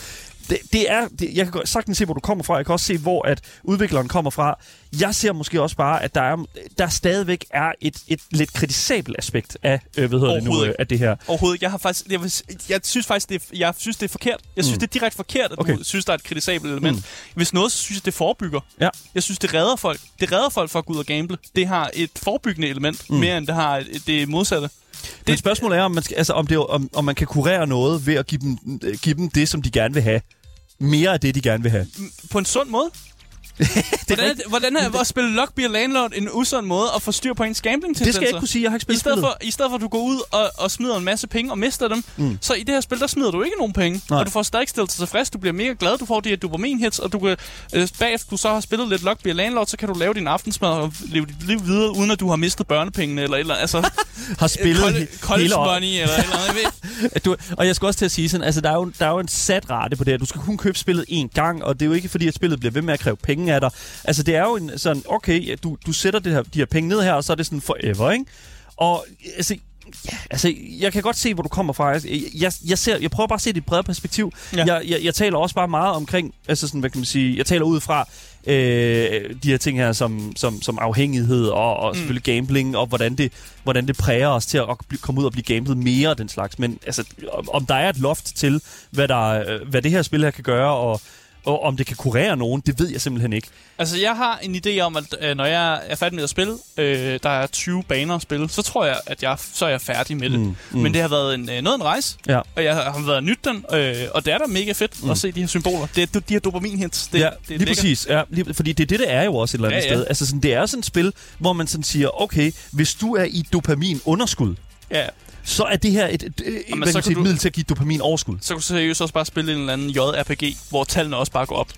det, det er, det, jeg kan sagtens se, hvor du kommer fra. Jeg kan også se, hvor at udvikleren kommer fra. Jeg ser måske også bare, at der, er, der stadigvæk er et, et lidt kritisabelt aspekt af, øh, hvad hedder det nu, øh, af det her. Overhovedet ikke. Jeg har faktisk, jeg, jeg synes faktisk, det er, jeg synes, det er forkert. Jeg synes, mm. det er direkte forkert, at okay. Du synes, der er et kritisabelt element. Mm. Hvis noget, så synes jeg, det forebygger. Ja. Jeg synes, det redder folk. Det redder folk for at gå ud og gamble. Det har et forebyggende element, mm. mere end det har et- det modsatte. Det spørgsmål er, om man, skal, altså, om, det, om, om man kan kurere noget ved at give dem, give dem det, som de gerne vil have. Mere af det, de gerne vil have. På en sund måde. hvordan, er, det- hvordan er at spille Lockbeer Landlord en usund måde at få styr på ens gambling Det skal jeg ikke kunne sige. Jeg har ikke I spillet stedet, spillet. for, I stedet for, at du går ud og, og smider en masse penge og mister dem, mm. så i det her spil, der smider du ikke nogen penge. Nej. Og du får stadig stillet dig tilfreds. Du bliver mega glad. Du får de her dopamin-hits, og du kan, øh, bagefter du så har spillet lidt Lockbeer Landlord, så kan du lave din aftensmad og leve dit liv videre, uden at du har mistet børnepengene eller eller. Altså, Har spillet he- college hele money eller eller andet. Du, og jeg skal også til at sige sådan, altså der er, jo, der er jo en sat rate på det her. Du skal kun købe spillet én gang, og det er jo ikke fordi, at spillet bliver ved med at kræve penge af dig. Altså det er jo en sådan, okay, du, du sætter det her, de her penge ned her, og så er det sådan forever, ikke? Og altså, ja, altså, jeg kan godt se, hvor du kommer fra. Altså, Jeg, jeg, jeg, ser, jeg prøver bare at se et bredere perspektiv. Ja. Jeg, jeg, jeg taler også bare meget omkring, altså sådan, hvad kan man sige, jeg taler ud fra øh, de her ting her som, som, som afhængighed og, og selvfølgelig gambling, og hvordan det, hvordan det præger os til at komme ud og blive gamblet mere den slags. Men altså, om, om der er et loft til, hvad, der, øh, hvad det her spil her kan gøre, og, og om det kan kurere nogen, det ved jeg simpelthen ikke. Altså, jeg har en idé om, at øh, når jeg er færdig med at spille, øh, der er 20 baner at spille, så tror jeg, at jeg, så er jeg færdig med det. Mm, Mm. Men det har været en, øh, noget en rejse, Ja. og jeg har været nyt den, øh, og det er da mega fedt mm. at se de her symboler. Det er de her dopamin-hits. Det, ja, det lige lækkert. præcis. Ja, lige, fordi det er det, det er jo også et eller andet Ja, ja. sted. Altså sådan, det er sådan et spil, hvor man sådan siger, okay, hvis du er i dopamin-underskud, Ja, så er det her et, et, et, Jamen, så sige, et middel til at give dopamin-overskud. så kan du seriøst også bare spille en eller anden JRPG, hvor tallene også bare går op.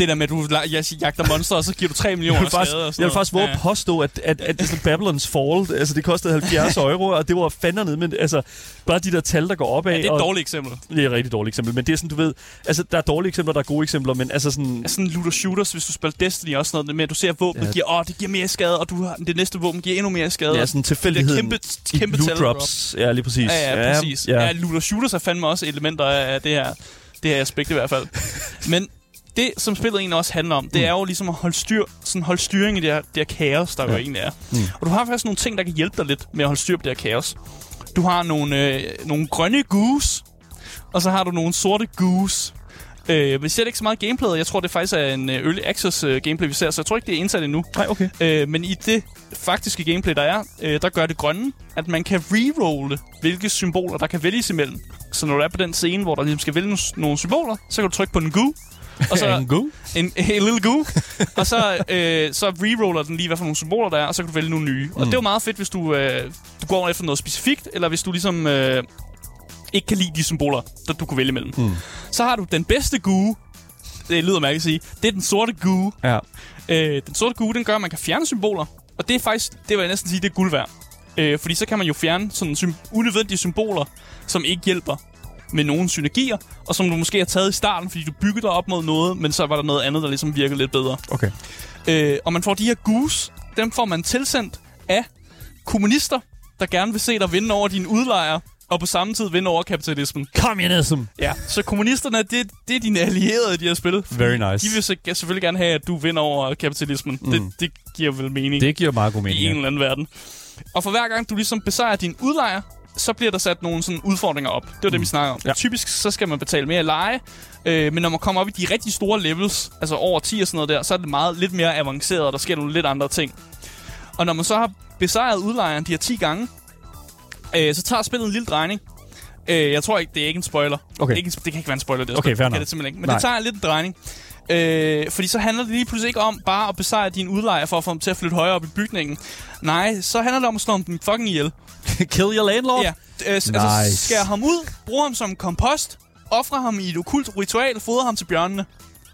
Det der med, at du jeg jagter monster, og så giver du 3 Jeg millioner vil faktisk, skade jeg vil faktisk våge at påstå, at, at, at det er sådan Babylon's Fall, altså det kostede 70 euro, og det var fandme ned, men altså, bare de der tal, der går opad. Ja, det er og, et dårligt eksempel. Det er et rigtig dårligt eksempel, men det er sådan, du ved, altså der er dårlige eksempler, der er gode eksempler, men altså sådan, Sådan looter shooters, hvis du spiller Destiny også sådan noget med, at du ser, våbnet Ja. ja. giver, åh, det giver mere skade, og du har, det næste våben giver endnu mere skade. ja, sådan tilfældigheden kæmpe, i kæmpe loot tal drops. Ja, lige præcis. Ja, ja, præcis. Ja, Ja. ja, looter shooters er fandme også elementer af det her, det her aspekt i hvert fald. Men det, som spillet egentlig også handler om, det er jo ligesom at holde, styr, sådan holde styring i det her, det her kaos, der ja. jo egentlig er. Mm. Og du har faktisk nogle ting, der kan hjælpe dig lidt med at holde styr på det her kaos. Du har nogle, øh, nogle grønne goose, og så har du nogle sorte goose. Øh, vi ser det ikke så meget gameplay. Jeg tror, det faktisk er en øh, early access øh, gameplay, vi ser, så jeg tror ikke, det er indsat endnu. Nej, okay. Øh, men i det faktiske gameplay, der er, øh, der gør det grønne, at man kan rerolle, hvilke symboler, der kan vælges imellem. Så når du er på den scene, hvor der ligesom skal vælge nogle, nogle symboler, så kan du trykke på en goo, og så en god. en, en lille goo, og så, øh, så reroller den lige, hvad for nogle symboler der er, og så kan du vælge nogle nye. Mm. Og det er jo meget fedt, hvis du, øh, du går efter noget specifikt, eller hvis du ligesom øh, ikke kan lide de symboler, der du kunne vælge imellem. Mm. Så har du den bedste goo, det lyder mærkeligt at sige, det er den sorte goo, Ja. Øh, den sorte gule, den gør, at man kan fjerne symboler. Og det er faktisk, det vil jeg næsten sige, det er guld værd. Øh, fordi så kan man jo fjerne sådan sym- unødvendige symboler, som ikke hjælper med nogle synergier, og som du måske har taget i starten, fordi du byggede dig op mod noget, men så var der noget andet, der ligesom virkede lidt bedre. Okay. Øh, og man får de her goose, dem får man tilsendt af kommunister, der gerne vil se dig vinde over dine udlejere, og på samme tid vinde over kapitalismen. Communism. Ja, så kommunisterne, det, det er dine allierede i de her spil. Very nice. De vil så, selvfølgelig gerne have, at du vinder over kapitalismen. Mm. Det, det giver vel mening Det giver meget god i mening. en ja. eller anden verden. Og for hver gang du ligesom besejrer din udlejer, så bliver der sat nogle sådan udfordringer op. Det var det, vi snakker om. Ja. Typisk så skal man betale mere i leje, øh, men når man kommer op i de rigtig store levels, altså over 10 og sådan noget der, så er det meget lidt mere avanceret, og der sker nogle lidt andre ting. Og når man så har besejret udlejeren de her 10 gange, øh, så tager spillet en lille drejning. Øh, jeg tror ikke, det er ikke en spoiler. Okay. Ikke, det kan ikke være en spoiler, det, Okay, fair det kan det simpelthen ikke. Men Nej. det tager en lille drejning. Øh, fordi så handler det lige pludselig ikke om bare at besejre din udlejer for at få dem til at flytte højere op i bygningen. Nej, så handler det om at slå dem fucking ihjel. Kill your landlord. Ja, øh, nice. Nice. altså ham ud, bruge ham som kompost, ofre ham i et okult ritual, fodre ham til bjørnene.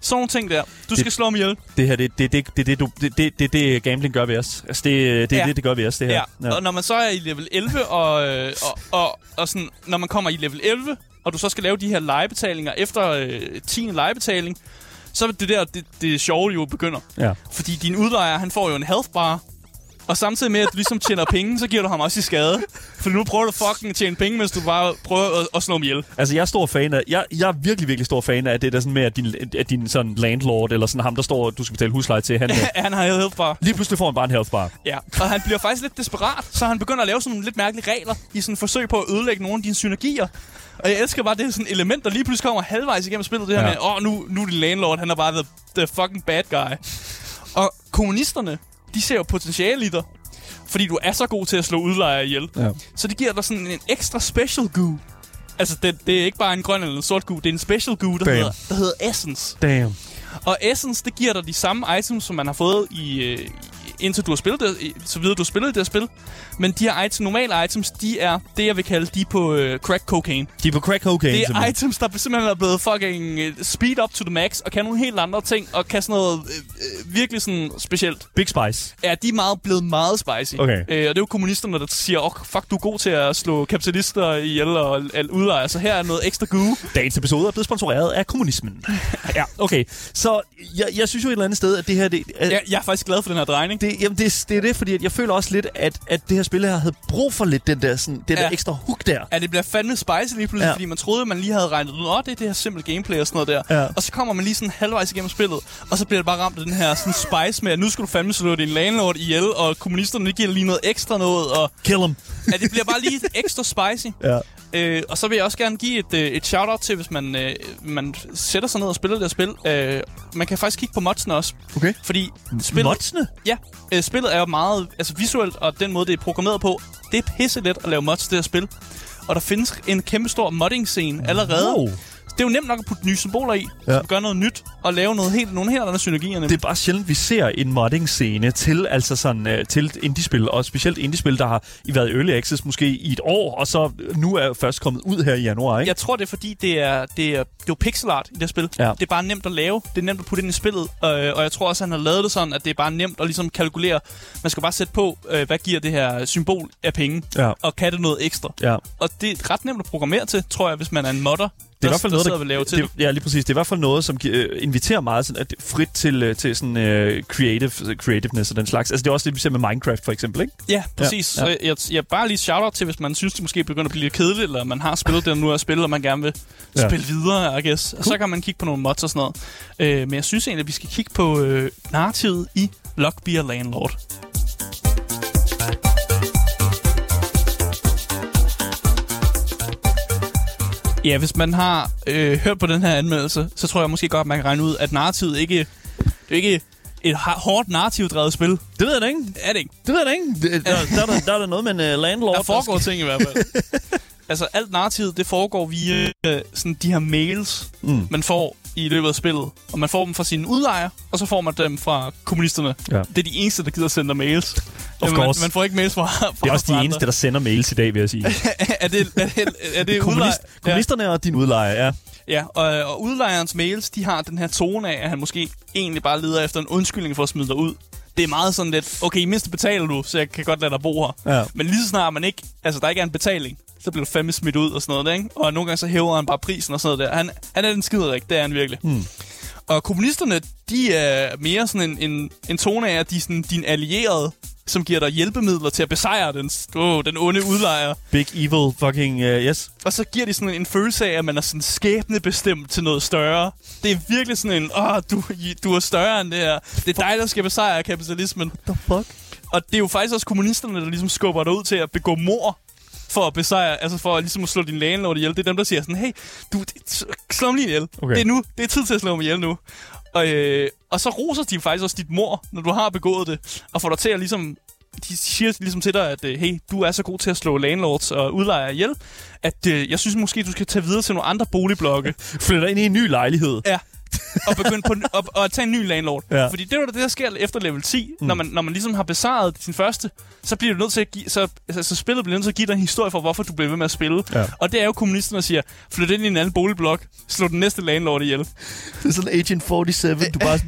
Sådan nogle ting der. Du skal slå ham ihjel. Det her, det det, det, det, det, du, det, det, det, det gambling gør ved os. Altså, det, det, Ja. det, det gør vi også, det her. Ja. Og når man så er i level 11, og, øh, og, og, og sådan, når man kommer i level 11, og du så skal lave de her legebetalinger efter øh, 10. legebetaling, så er det der, det, det sjove jo begynder. ja. Fordi din udlejer, han får jo en health bar, og samtidig med, at du ligesom tjener penge, så giver du ham også i skade. For nu prøver du fucking at tjene penge, mens du bare prøver at, at slå ham ihjel. Altså, jeg er stor fan af... Jeg, jeg er virkelig, virkelig stor fan af det der sådan med, at din, at din sådan landlord, eller sådan ham, der står, du skal betale husleje til, han... han har health bar. lige pludselig får han bare en health bar. Ja, og han bliver faktisk lidt desperat, så han begynder at lave sådan nogle lidt mærkelige regler i sådan et forsøg på at ødelægge nogle af dine synergier. Og jeg elsker bare, det sådan element, der lige pludselig kommer halvvejs igennem spillet. Det her Ja. med, åh, oh, nu, nu er det landlord, han er bare the, the fucking bad guy. Og kommunisterne, de ser jo potentiale i dig, fordi du er så god til at slå udlejere ihjel. Ja. Så det giver dig sådan en ekstra special goo. Altså, det, det er ikke bare en grøn eller en sort goo, det er en special goo, der, Damn. hedder, der hedder Essence. Damn. Og Essence, det giver dig de samme items, som man har fået i, øh, i- indtil du har spillet det, så videre du har spillet det her spil. Men de her items, normale items, de er det, jeg vil kalde, de på øh, crack cocaine. De er på crack cocaine, Det er simpelthen. items, der simpelthen er blevet fucking øh, speed up to the max, og kan nogle helt andre ting, og kan sådan noget øh, øh, virkelig sådan specielt. Big Spice. Ja, de er meget, blevet meget spicy. Okay. Øh, og det er jo kommunisterne, der siger, åh, oh, fuck, du er god til at slå kapitalister ihjel og og udlejer, så her er noget ekstra goo. Dagens episode er blevet sponsoreret af kommunismen. ja, okay. Så jeg, jeg synes jo et eller andet sted, at det her... Det, at, Jeg, jeg er faktisk glad for den her drejning. Det, jamen det, det er det, fordi at jeg føler også lidt, at, at det her spil her havde brug for lidt den der, sådan, den Ja. der ekstra hook der. Ja, det bliver fandme spicy lige pludselig, Ja. fordi man troede, man lige havde regnet ud, åh, det er det her simple gameplay og sådan noget der. Ja. Og så kommer man lige sådan halvvejs igennem spillet, og så bliver det bare ramt af den her sådan spice med, at nu skal du fandme slå din landlord ihjel, og kommunisterne giver lige noget ekstra noget, og Kill them. ja, det bliver bare lige ekstra spicy. Ja. Øh, og så vil jeg også gerne give et, øh, et shout-out til, hvis man, øh, man sætter sig ned og spiller det her spil. Øh, man kan faktisk kigge på modsene også, Okay. fordi spillet, Modsene? ja, øh, spillet er jo meget altså visuelt, og den måde, det er programmeret på, det er pisse let at lave mods til det her spil. Og der findes en kæmpe stor modding-scene allerede. Wow. Det er jo nemt nok at putte nye symboler i, Ja. ja. som gør noget nyt, og lave noget helt, nogle helt andre synergier. Det nemlig. er bare sjældent, vi ser en modding-scene til, altså sådan, uh, til indiespil, og specielt indiespil, der har i været i early access måske i et år, og så nu er først kommet ud her i januar, ikke? Jeg tror, det er fordi, det er, det er, det er jo pixel art i det her spil. Ja. Det er bare nemt at lave. Det er nemt at putte ind i spillet. Øh, og jeg tror også, han har lavet det sådan, at det er bare nemt at ligesom kalkulere. Man skal bare sætte på, øh, hvad giver det her symbol af penge. Ja. Og kan det noget ekstra. Ja. Og det er ret nemt at programmere til, tror jeg, hvis man er en modder. Det er i hvert fald noget, der, vil lave til det, ja, lige præcis. Det er i hvert fald noget, som uh, inviterer meget sådan, at frit til, uh, til sådan, uh, creative, creativeness og den slags. Altså, det er også det, vi ser med Minecraft, for eksempel, ikke? Ja, præcis. Ja. Så jeg, jeg bare lige shout-out til, hvis man synes, det måske begynder at blive lidt kedeligt, eller man har spillet det, der nu er spillet, og man gerne vil Ja. spille videre, I guess. Og så kan man kigge på nogle mods og sådan noget. Øh, men jeg synes egentlig, at vi skal kigge på øh, narrativet i Lockbeer Landlord. Ja, hvis man har øh, hørt på den her anmeldelse, så tror jeg måske godt, man kan regne ud, at narrativet ikke... Det er ikke et hårdt narrativdrevet spil. Det ved jeg da ikke. Er det ikke? Det ved jeg da ikke. Det, der, der, er der, der er der noget med en uh, landlord. Der foregår ting i hvert fald. altså, alt narrativet, det foregår via øh, sådan de her mails, Mm. man får i løbet af spillet. Og man får dem fra sine udlejere, og så får man dem fra kommunisterne. Ja. Det er de eneste, der gider sende mails. Of man, course. man får ikke mails fra, fra Det er også de andre. eneste, der sender mails i dag, vil jeg sige. er det, er det, er det Kommunist, udlejer? kommunisterne og din udlejer, ja. Ja, og, og udlejerens mails, de har den her tone af, at han måske egentlig bare leder efter en undskyldning for at smide dig ud. Det er meget sådan lidt, okay, mindst betaler du, så jeg kan godt lade dig bo her. Ja. Men lige så snart man ikke, altså der ikke er en betaling, så bliver du fandme smidt ud og sådan noget, der, ikke? Og nogle gange så hæver han bare prisen og sådan noget der. Han, han er den skiderik, det er han virkelig. Hmm. Og kommunisterne, de er mere sådan en, en, en tone af, at de er sådan din allierede, som giver dig hjælpemidler til at besejre den, oh, den onde udlejer. Big evil fucking, uh, yes. Og så giver de sådan en følelse af, at man er sådan skæbnebestemt til noget større. Det er virkelig sådan en, åh, du, du er større end det her. Det er dig, der skal besejre kapitalismen. The fuck? Og det er jo faktisk også kommunisterne, der ligesom skubber dig ud til at begå mor for at besejre, altså for at ligesom at slå din landlord ihjel. Det er dem, der siger sådan, hey, du, slå ham lige ihjel. Okay. Det er nu. Det er tid til at slå ham ihjel nu. Og, øh, og så roser de faktisk også dit mor, når du har begået det, og får dig til at ligesom de siger ligesom til dig, at øh, hey, du er så god til at slå landlords og udlejere ihjel, at øh, jeg synes måske, du skal tage videre til nogle andre boligblokke. Flytter ind i en ny lejlighed. Ja. Og begynde på og, og tage en ny landlord. Ja. Fordi det er jo det, der sker efter level 10. Mm. Når, man, når man ligesom har besejret sin første, så bliver du nødt til at give, så, altså, så spillet bliver nødt til at give dig en historie for, hvorfor du bliver ved med at spille. Ja. Og det er jo kommunisterne, der siger, flyt ind i en anden boligblok, slå den næste landlord ihjel. Det er sådan Agent 47. Du bare,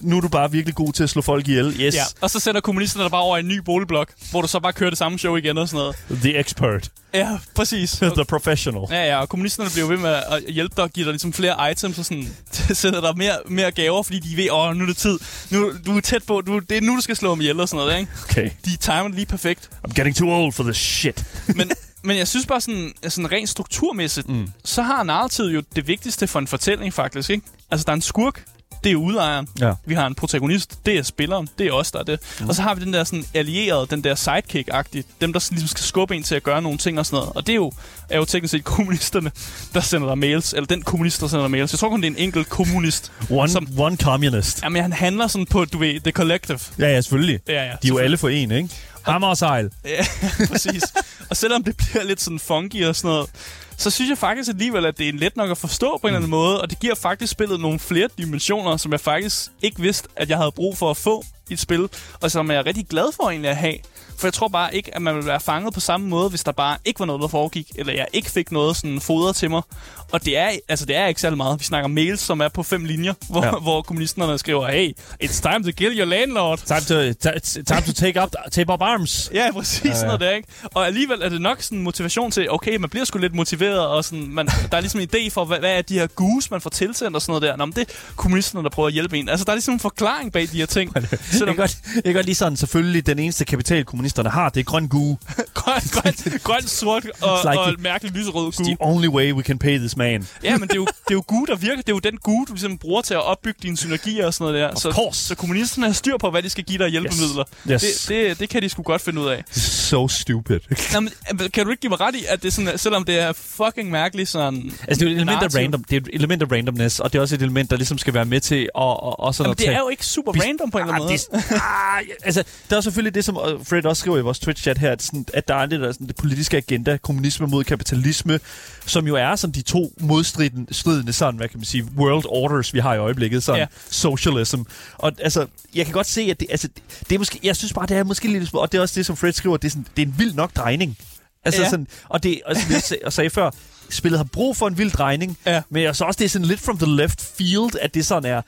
nu er du bare virkelig god til at slå folk ihjel. Yes. Ja. Og så sender kommunisterne dig bare over i en ny boligblok, hvor du så bare kører det samme show igen og sådan noget. The expert. Ja, præcis. The professional. Ja, ja, og kommunisterne bliver ved med at hjælpe dig og give dig ligesom flere items og sådan, sætter dig mere, mere gaver, fordi de ved, åh, nu er det tid. Nu, du er tæt på, du, det er nu, du skal slå dem ihjel og sådan noget, ikke? Okay. De timer lige perfekt. I'm getting too old for this shit. Men, men jeg synes bare sådan, sådan rent strukturmæssigt, mm. så har narrativet jo det vigtigste for en fortælling faktisk, ikke? Altså, der er en skurk, det er udlejeren. Ja. Vi har en protagonist, det er spilleren, det er os, der er det. Mm. Og så har vi den der sådan allierede, den der sidekick-agtige, dem der ligesom skal skubbe en til at gøre nogle ting og sådan noget. Og det er jo, er jo teknisk set kommunisterne, der sender dig mails, eller den kommunist, der sender dig mails. Jeg tror kun, det er en enkelt kommunist. One, Som- one communist. Jamen, han handler sådan på, du ved, The Collective. Ja, ja, selvfølgelig. Ja, ja. De er jo alle for en, ikke? Hammer og sejl. Ja, præcis. og selvom det bliver lidt sådan funky og sådan noget, så synes jeg faktisk alligevel, at det er let nok at forstå på en eller anden måde, og det giver faktisk spillet nogle flere dimensioner, som jeg faktisk ikke vidste, at jeg havde brug for at få i et spil, og som jeg er rigtig glad for egentlig at have. For jeg tror bare ikke, at man ville være fanget på samme måde, hvis der bare ikke var noget, der foregik, eller jeg ikke fik noget sådan fodret til mig. Og det er, altså, det er ikke særlig meget. Vi snakker mails, som er på fem linjer, hvor, Ja. hvor kommunisterne skriver, hey, it's time to kill your landlord. Time to, time to take up, take up arms. Ja, præcis. Ja, ja. Sådan noget der, ikke? Og alligevel er det nok sådan motivation til, okay, man bliver sgu lidt motiveret, og sådan, man, der er ligesom en idé for, hvad, hvad er de her gus, man får tilsendt og sådan noget der. Nå, men det er kommunisterne, der prøver at hjælpe en. Altså, der er ligesom en forklaring bag de her ting. Jeg kan, Selvom godt, jeg kan godt lige sådan, selvfølgelig, den eneste kapital, kommunisterne har, det er grøn gue. grøn, grøn, grøn, sort og, like og the- mærkelig lyserød It's gu. the only way we can pay this man. Ja, men det er, jo, det er jo gu, der virker. Det er jo den gu, du ligesom bruger til at opbygge dine synergier og sådan noget der. Of så, course. så kommunisterne har styr på, hvad de skal give dig af hjælpemidler. Yes. Det, det, det kan de sgu godt finde ud af. So stupid. Nå, men, kan du ikke give mig ret i, at det er sådan, selvom det er fucking mærkeligt sådan... Altså, det er et element af narrativ- random, det er et element af randomness, og det er også et element, der ligesom skal være med til at, at, at sådan Jamen, at det er jo ikke super random på en eller anden Ah, måde. det, ah, altså, der er selvfølgelig det, som øh, Fred også også skriver i vores Twitch-chat her, at, sådan, at der er det der sådan, det politiske agenda, kommunisme mod kapitalisme, som jo er sådan de to modstridende sådan, hvad kan man sige, world orders, vi har i øjeblikket, sådan Ja. socialism. Og altså, jeg kan godt se, at det, altså, det er måske, jeg synes bare, det er måske lidt, og det er også det, som Fred skriver, det er, sådan, det er en vild nok drejning. Altså Ja. sådan, og det, og som jeg sagde før, spillet har brug for en vild drejning, Ja. men jeg så også, det er sådan lidt from the left field, at det sådan er,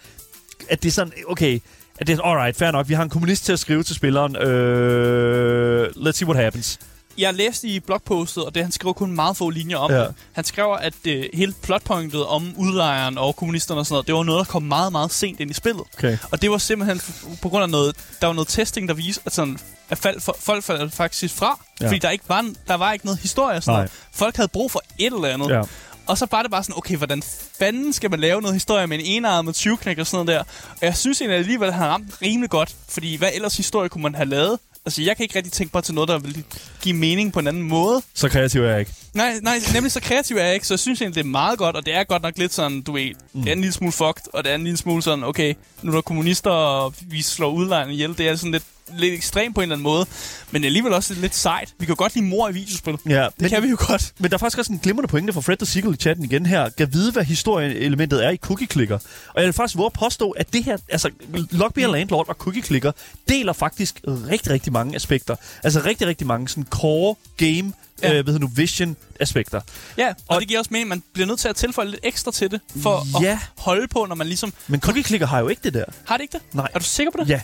at det er sådan, okay, at det er, alright, fair nok, vi har en kommunist til at skrive til spilleren, øh, let's see what happens. Jeg læste i blogpostet, og det han skrev kun meget få linjer om Ja. Han skrev, at øh, hele plotpointet om udlejeren og kommunisterne og sådan noget, det var noget, der kom meget, meget sent ind i spillet. Okay. Og det var simpelthen på grund af noget, der var noget testing, der viste, at, sådan, at fald, for, folk faldt faktisk fra. Ja. Fordi der ikke var, der var ikke noget historie sådan noget. Folk havde brug for et eller andet. Ja. Og så var det bare sådan, okay, hvordan fanden skal man lave noget historie med en enarmet 20 og sådan noget der. Og jeg synes egentlig alligevel, at han har ramt rimelig godt. Fordi hvad ellers historie kunne man have lavet? Altså, jeg kan ikke rigtig tænke mig til noget, der vil give mening på en anden måde. Så kreativ er jeg ikke. Nej, nej, nemlig så kreativ er jeg ikke, så jeg synes egentlig, det er meget godt, og det er godt nok lidt sådan, du ved, mm. det er en lille smule fucked, og det er en lille smule sådan, okay, nu er der kommunister, og vi slår udlejerne ihjel, det er sådan lidt, lidt ekstremt på en eller anden måde, men alligevel også lidt sejt. Vi kan godt lide mor i videospil. Det Ja, men, kan vi jo godt. men der er faktisk også en glimrende pointe fra Fred the Seagull i chatten igen her. Kan vide, hvad historieelementet er i Cookie Clicker. Og jeg vil faktisk våge at påstå, at det her, altså Lockbeer mm. Landlord og Cookie Clicker, deler faktisk rigtig, rigtig mange aspekter. Altså rigtig, rigtig mange sådan core game, ja. Øh, hvad hedder nu, vision aspekter. Ja, og, Og- og det giver også mening, man bliver nødt til at tilføje lidt ekstra til det, for Ja. at holde på, når man ligesom... Men Cookie Clicker har jo ikke det der. Har det ikke det? Nej. Er du sikker på det? Ja,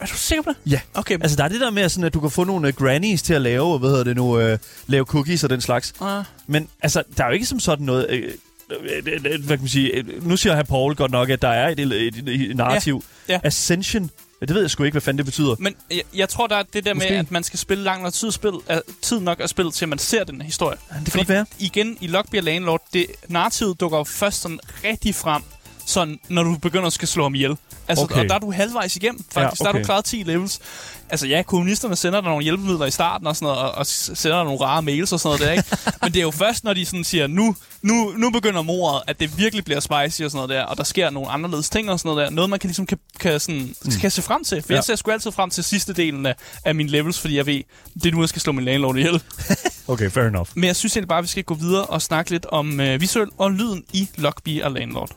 Er du sikker på det? ja. Okay. Altså, der er det der med, sådan, at du kan få nogle uh, grannies til at lave, hvad hedder det nu, uh, lave cookies og den slags. Uh, Men altså, der er jo ikke som sådan noget... Øh, hvad kan man sige? Nu siger herr Paul godt nok, at der er et, et, et, et narrativ. Ja, ja. Ascension. Ja, det ved jeg sgu ikke, hvad fanden det betyder. men jeg, jeg tror, der er det der Måske. med, at man skal spille lang nok tid, spil, uh, tid nok at spille, til man ser den historie. Det kan godt være. igen, i Lockbeer Landlord, det narrativet dukker jo først sådan rigtig frem, sådan, når du begynder at skal slå ham ihjel. Altså, Okay. Og der er du halvvejs igennem, faktisk. Ja, okay. Der er du klaret 10 levels. Altså ja, kommunisterne sender dig nogle hjælpemidler i starten og sådan noget, og, sender dig nogle rare mails og sådan noget der, ikke? Men det er jo først, når de sådan siger, nu, nu, nu begynder mordet, at det virkelig bliver spicy og sådan noget der, og der sker nogle anderledes ting og sådan noget der. Noget, man kan ligesom kan, kan, sådan, mm. kan se frem til. For ja. jeg ser sgu altid frem til sidste delen af, af mine levels, fordi jeg ved, det er nu, jeg skal slå min landlord ihjel. Okay, fair enough. Men jeg synes egentlig bare, at vi skal gå videre og snakke lidt om øh, visuel og lyden i Lockbee og Landlord.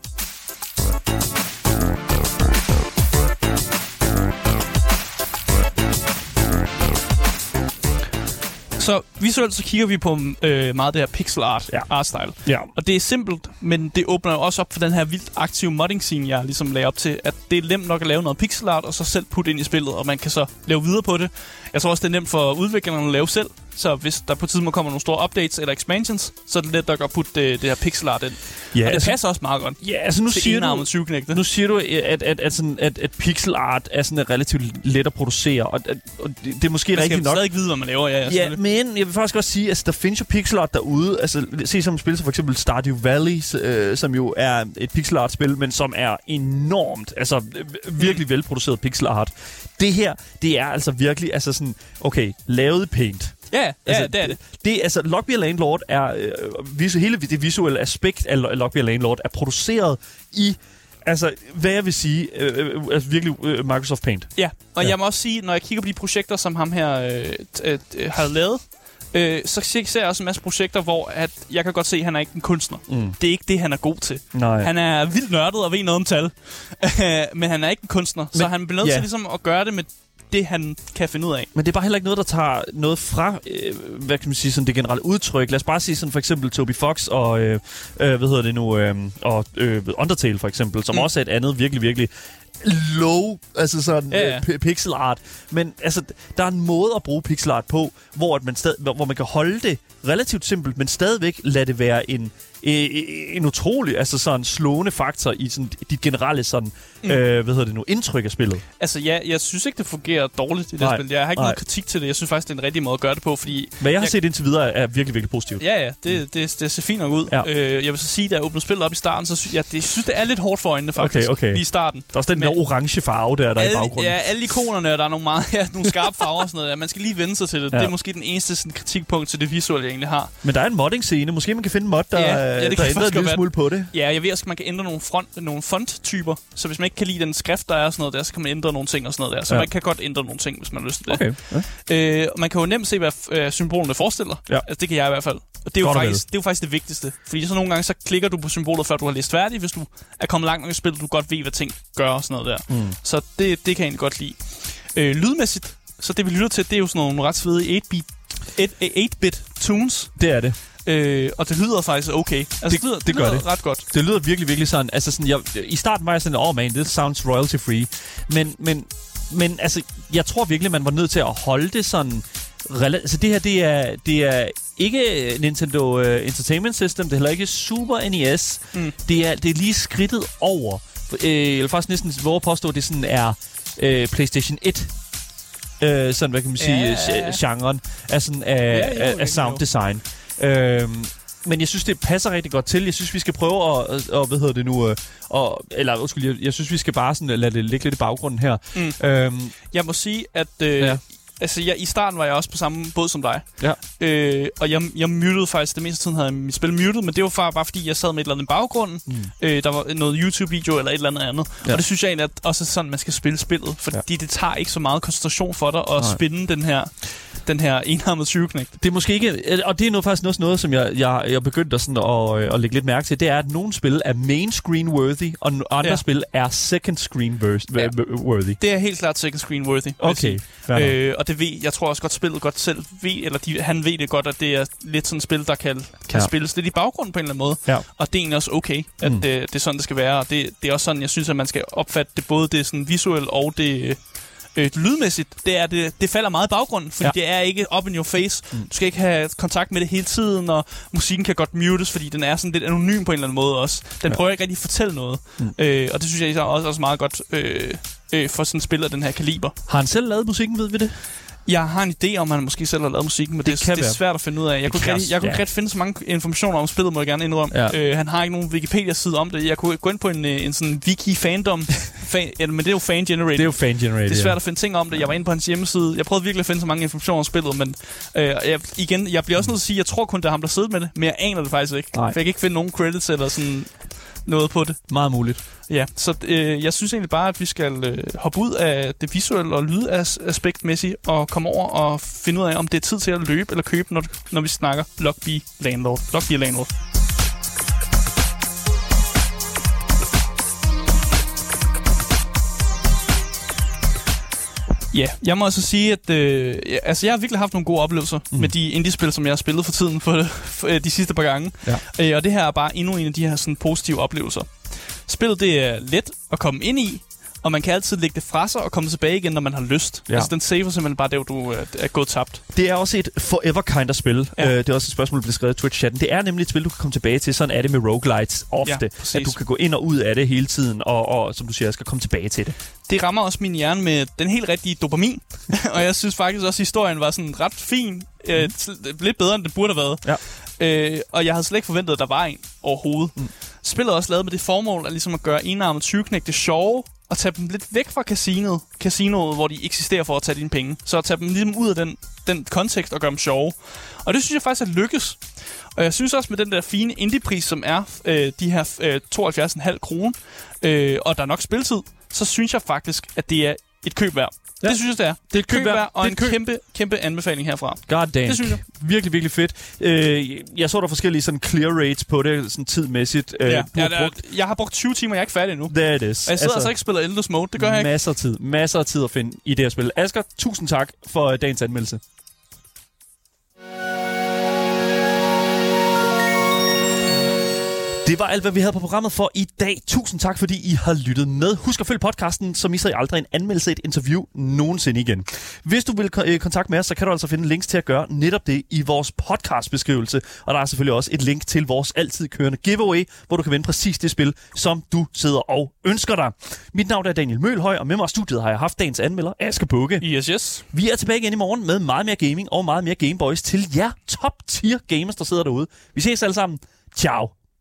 Så visuelt så kigger vi på øh, meget det her pixel art, Ja. art style. Ja. Og det er simpelt, men det åbner jo også op for den her vildt aktive modding scene, jeg ligesom lagde op til, at det er nemt nok at lave noget pixel art, og så selv putte ind i spillet, og man kan så lave videre på det. Jeg tror også, det er nemt for udviklerne at lave selv, så hvis der på tidspunkt kommer nogle store updates eller expansions, så er det let nok at putte det, det her pixel art ind. Ja, og det altså, passer også meget godt ja, altså nu til siger, du, 20 knægte. nu siger du, at, at, at, sådan, at, at pixel art er sådan relativt let at producere, og, at, og det, det er måske Man skal rigtigt nok. stadig ikke vide, hvad man laver. Ja, ja, Ja, men jeg vil faktisk også sige, at altså, der findes jo pixel art derude. Altså, se som et spil som for eksempel Stardew Valley, øh, som jo er et pixel art spil, men som er enormt, altså virkelig velproduceret pixel art. Det her, det er altså virkelig, altså sådan, okay, lavet i paint. Ja, ja, Altså, det er det. Det, altså, Lockbeer Landlord er, øh, visu, hele det visuelle aspekt af Lo- Lockbeer Landlord er produceret i, altså, hvad jeg vil sige, øh, øh, altså virkelig øh, Microsoft Paint. Ja, og Ja. jeg må også sige, når jeg kigger på de projekter, som ham her øh, øh, øh, har lavet, øh, så ser jeg også en masse projekter, hvor at jeg kan godt se, at han er ikke en kunstner. Mm. Det er ikke det, han er god til. Nej. Han er vildt nørdet og ved noget om tal, men han er ikke en kunstner. Men, så han bliver nødt ja. til ligesom at gøre det med det, han kan finde ud af. Men det er bare heller ikke noget, der tager noget fra, øh, hvad kan man sige, sådan det generelle udtryk. Lad os bare sige sådan for eksempel Toby Fox og, øh, øh, hvad hedder det nu, øh, og øh, Undertale for eksempel, som mm. Også er et andet virkelig, virkelig low, altså sådan Ja, ja, ja. Øh, pixel art. Men altså, der er en måde at bruge pixel art på, hvor, at man, stad, hvor man kan holde det relativt simpelt, men stadigvæk lade det være en, øh, en utrolig, altså sådan slående faktor i sådan dit generelle sådan, mm. Mm. øh, hvad hedder det nu, indtryk af spillet. Altså ja, jeg synes ikke, det fungerer dårligt i det Nej, spil. Jeg har ikke nej. noget kritik til det. Jeg synes faktisk, det er en rigtig måde at gøre det på, fordi Hvad jeg har Jeg- set indtil videre er virkelig, virkelig positivt. Ja, ja, det, det, det ser fint nok ud. Ja. Øh, jeg vil så sige, da jeg åbnede spillet op i starten, så synes jeg, det, jeg synes, det er lidt hårdt for øjnene, faktisk. Okay, okay. Lige i starten. Der er også den Men- der orange farve der, der er i alle, baggrunden. ja, alle ikonerne, der er nogle, meget, ja, nogle skarpe farver og sådan noget. Ja, man skal lige vende sig til det. Ja. Det er måske den eneste sådan, kritikpunkt til det visuelle, jeg egentlig har. Men der er en modding-scene. Måske man kan finde mod, der, Ja, ja, det der kan ændrer en lille smule på det. Ja, jeg ved også, at man kan ændre nogle, front, nogle font-typer. Så hvis man ikke kan lide den skrift, der er og sådan noget der, så kan man ændre nogle ting og sådan noget der. Så Ja. man kan godt ændre nogle ting, hvis man har lyst til det. Okay. Ja. Øh, man kan jo nemt se, hvad øh, symbolerne forestiller. Ja. Altså, det kan jeg i hvert fald. Og det er, jo Godt faktisk, det er jo faktisk det vigtigste. Fordi så nogle gange, så klikker du på symbolet, før du har læst færdigt, hvis du er kommet langt nok i spillet, du godt ved, hvad ting gør og sådan noget der. Mm. Så det, det kan jeg egentlig godt lide. Øh, lydmæssigt, så det vi lytter til, det er jo sådan nogle ret fede 8-bit 8-bit tunes, Det er det. Øh, og det lyder faktisk okay. Altså, Det- lyder, det gør lyder det. ret godt. Det lyder virkelig, virkelig sådan. Altså sådan, jeg, I starten var jeg sådan, oh man, this sounds royalty free. Men, men, men altså, jeg tror virkelig, man var nødt til at holde det sådan... rela- Altså det her, det er, det er ikke Nintendo uh, Entertainment System, det er heller ikke Super NES. Mm. Det, er, det er lige skridtet over. Øh, jeg vil faktisk næsten våge at påstå, at det sådan er øh, PlayStation 1 øh, sådan, hvad kan man sige, Ja. ja. genren af, sådan, af, Ja, jo, af, jo, af sound design. Øhm, men jeg synes, det passer rigtig godt til. Jeg synes, vi skal prøve at, at hvad hedder det nu, øh, og, eller undskyld, jeg, jeg synes, vi skal bare sådan lade det ligge lidt i baggrunden her. Mm. Øhm, Jeg må sige, at øh, Ja. altså, jeg, i starten var jeg også på samme båd som dig. Ja. Øh, og jeg, jeg mutede faktisk, det meste tiden havde jeg mit spil muted, men det var bare, bare fordi, jeg sad med et eller andet i baggrunden. Mm. Øh, der var noget YouTube-video eller et eller andet andet. Ja. Og det synes jeg egentlig at også er sådan, man skal spille spillet, fordi ja. det tager ikke så meget koncentration for dig at Nej. Spinde den her, den her enarmede 20 knægt. det er måske ikke, og det er noget, faktisk også noget, som jeg, jeg, jeg begyndte at, sådan at, øh, at lægge lidt mærke til, det er, at nogle spil er main screen worthy, og andre ja. Spil er second screen Ja. worthy. Det er helt klart second screen worthy. Okay. Øh, og det ved, jeg tror også godt, spillet godt selv ved, eller de, han ved det godt, at det er lidt sådan et spil, der kan, kan Ja. spilles lidt i baggrunden på en eller anden måde. Ja. Og det er egentlig også okay, at Mm. mm. det, det er sådan, det skal være. Og det, det er også sådan, jeg synes, at man skal opfatte det både det sådan visuelle og det øh, lydmæssigt. Det, er det, det falder meget i baggrunden, fordi Ja. det er ikke up in your face. Mm. Du skal ikke have kontakt med det hele tiden, og musikken kan godt mutes, fordi den er sådan lidt anonym på en eller anden måde også. Den Ja. prøver ikke rigtig at fortælle noget. Mm. Øh, og det synes jeg også, også meget godt øh, øh, for sådan et spil af den her kaliber. Har han selv lavet musikken, ved vi det? Jeg har en idé om, at han måske selv har lavet musikken, men Det det, kan det, er svært at finde ud af. Jeg Det kunne, ikke rigtig, jeg kunne ikke rigtig finde så mange informationer om spillet, må jeg gerne indrømme. Ja. Øh, han har ikke nogen Wikipedia-side om det. Jeg kunne gå ind på en, øh, en sådan wiki-fandom, fan, ja, men det er jo fan-generated. Det er jo fan-generated. Det er svært at finde ting om det. Jeg var inde på hans hjemmeside. Jeg prøvede virkelig at finde så mange informationer om spillet, men øh, jeg, igen, jeg bliver også nødt til at sige, at jeg tror kun, det er ham, der sidder med det, men jeg aner det faktisk ikke. Nej. For jeg kan ikke finde nogen credits eller sådan noget på det. Meget muligt. Ja, så øh, jeg synes egentlig bare, at vi skal øh, hoppe ud af det visuelle og lydaspektmæssige og komme over og finde ud af, om det er tid til at løbe eller købe, når, når vi snakker Lockbee Landlord. Lockbee Landlord. Ja, jeg må også sige, at øh, altså, jeg har virkelig haft nogle gode oplevelser mm. med de indie-spil, som jeg har spillet for tiden for, for øh, de sidste par gange. Ja. Øh, og det her er bare endnu en af de her sådan, positive oplevelser. Spillet det er let at komme ind i, og man kan altid lægge det fra sig og komme tilbage igen, når man har lyst. Ja. Altså, den saver simpelthen bare hvor du øh, er gået tabt. Det er også et forever kind of spil. Ja. Øh, det er også et spørgsmål, der bliver skrevet i Twitch-chatten. Det er nemlig et spil, du kan komme tilbage til. Sådan er det med roguelites ofte. Ja, præcis. at du kan gå ind og ud af det hele tiden, og, og som du siger, skal komme tilbage til det. Det rammer også min hjerne med den helt rigtige dopamin. og jeg synes faktisk også, at historien var sådan ret fin. Øh, t- lidt bedre, end det burde have været. Ja. Øh, og jeg havde slet ikke forventet, at der var en overhovedet. Mm. Mm. Spillet er også lavet med det formål at, ligesom at gøre enarmet 20 det sjove, at tage dem lidt væk fra casinoet, casinoet, hvor de eksisterer for at tage dine penge. Så at tage dem ligesom ud af den, den kontekst og gøre dem sjove. Og det synes jeg faktisk er lykkes. Og jeg synes også med den der fine indie-pris, som er øh, de her øh, 72,5 kroner, øh, og der er nok spiltid, så synes jeg faktisk, at det er et køb værd. Ja. Det synes jeg, det er. Det er et køb værd. og Det er en køb. kæmpe, kæmpe anbefaling herfra. God damn. Det synes jeg. Virkelig, virkelig fedt. Øh, jeg så der forskellige sådan clear rates på det, sådan tidmæssigt. Øh, Ja, du ja, har der, brugt... jeg har brugt 20 timer, jeg er ikke færdig endnu. It is. Og jeg sidder altså, altså ikke og spiller Endless Mode, det gør jeg ikke. Masser af tid. Masser af tid at finde i det her spil. Asger, tusind tak for dagens anmeldelse. Det var alt, hvad vi havde på programmet for i dag. Tusind tak, fordi I har lyttet med. Husk at følge podcasten, så misser I aldrig en anmeldelse, et interview nogensinde igen. Hvis du vil øh, kontakte med os, så kan du altså finde links til at gøre netop det i vores podcastbeskrivelse. Og der er selvfølgelig også et link til vores altid kørende giveaway, hvor du kan vinde præcis det spil, som du sidder og ønsker dig. Mit navn er Daniel Mølhøj, og med mig i studiet har jeg haft dagens anmelder, Asger Bukke. Yes, yes. Vi er tilbage igen i morgen med meget mere gaming og meget mere Gameboys til jer top tier gamers, der sidder derude. Vi ses alle sammen. Ciao.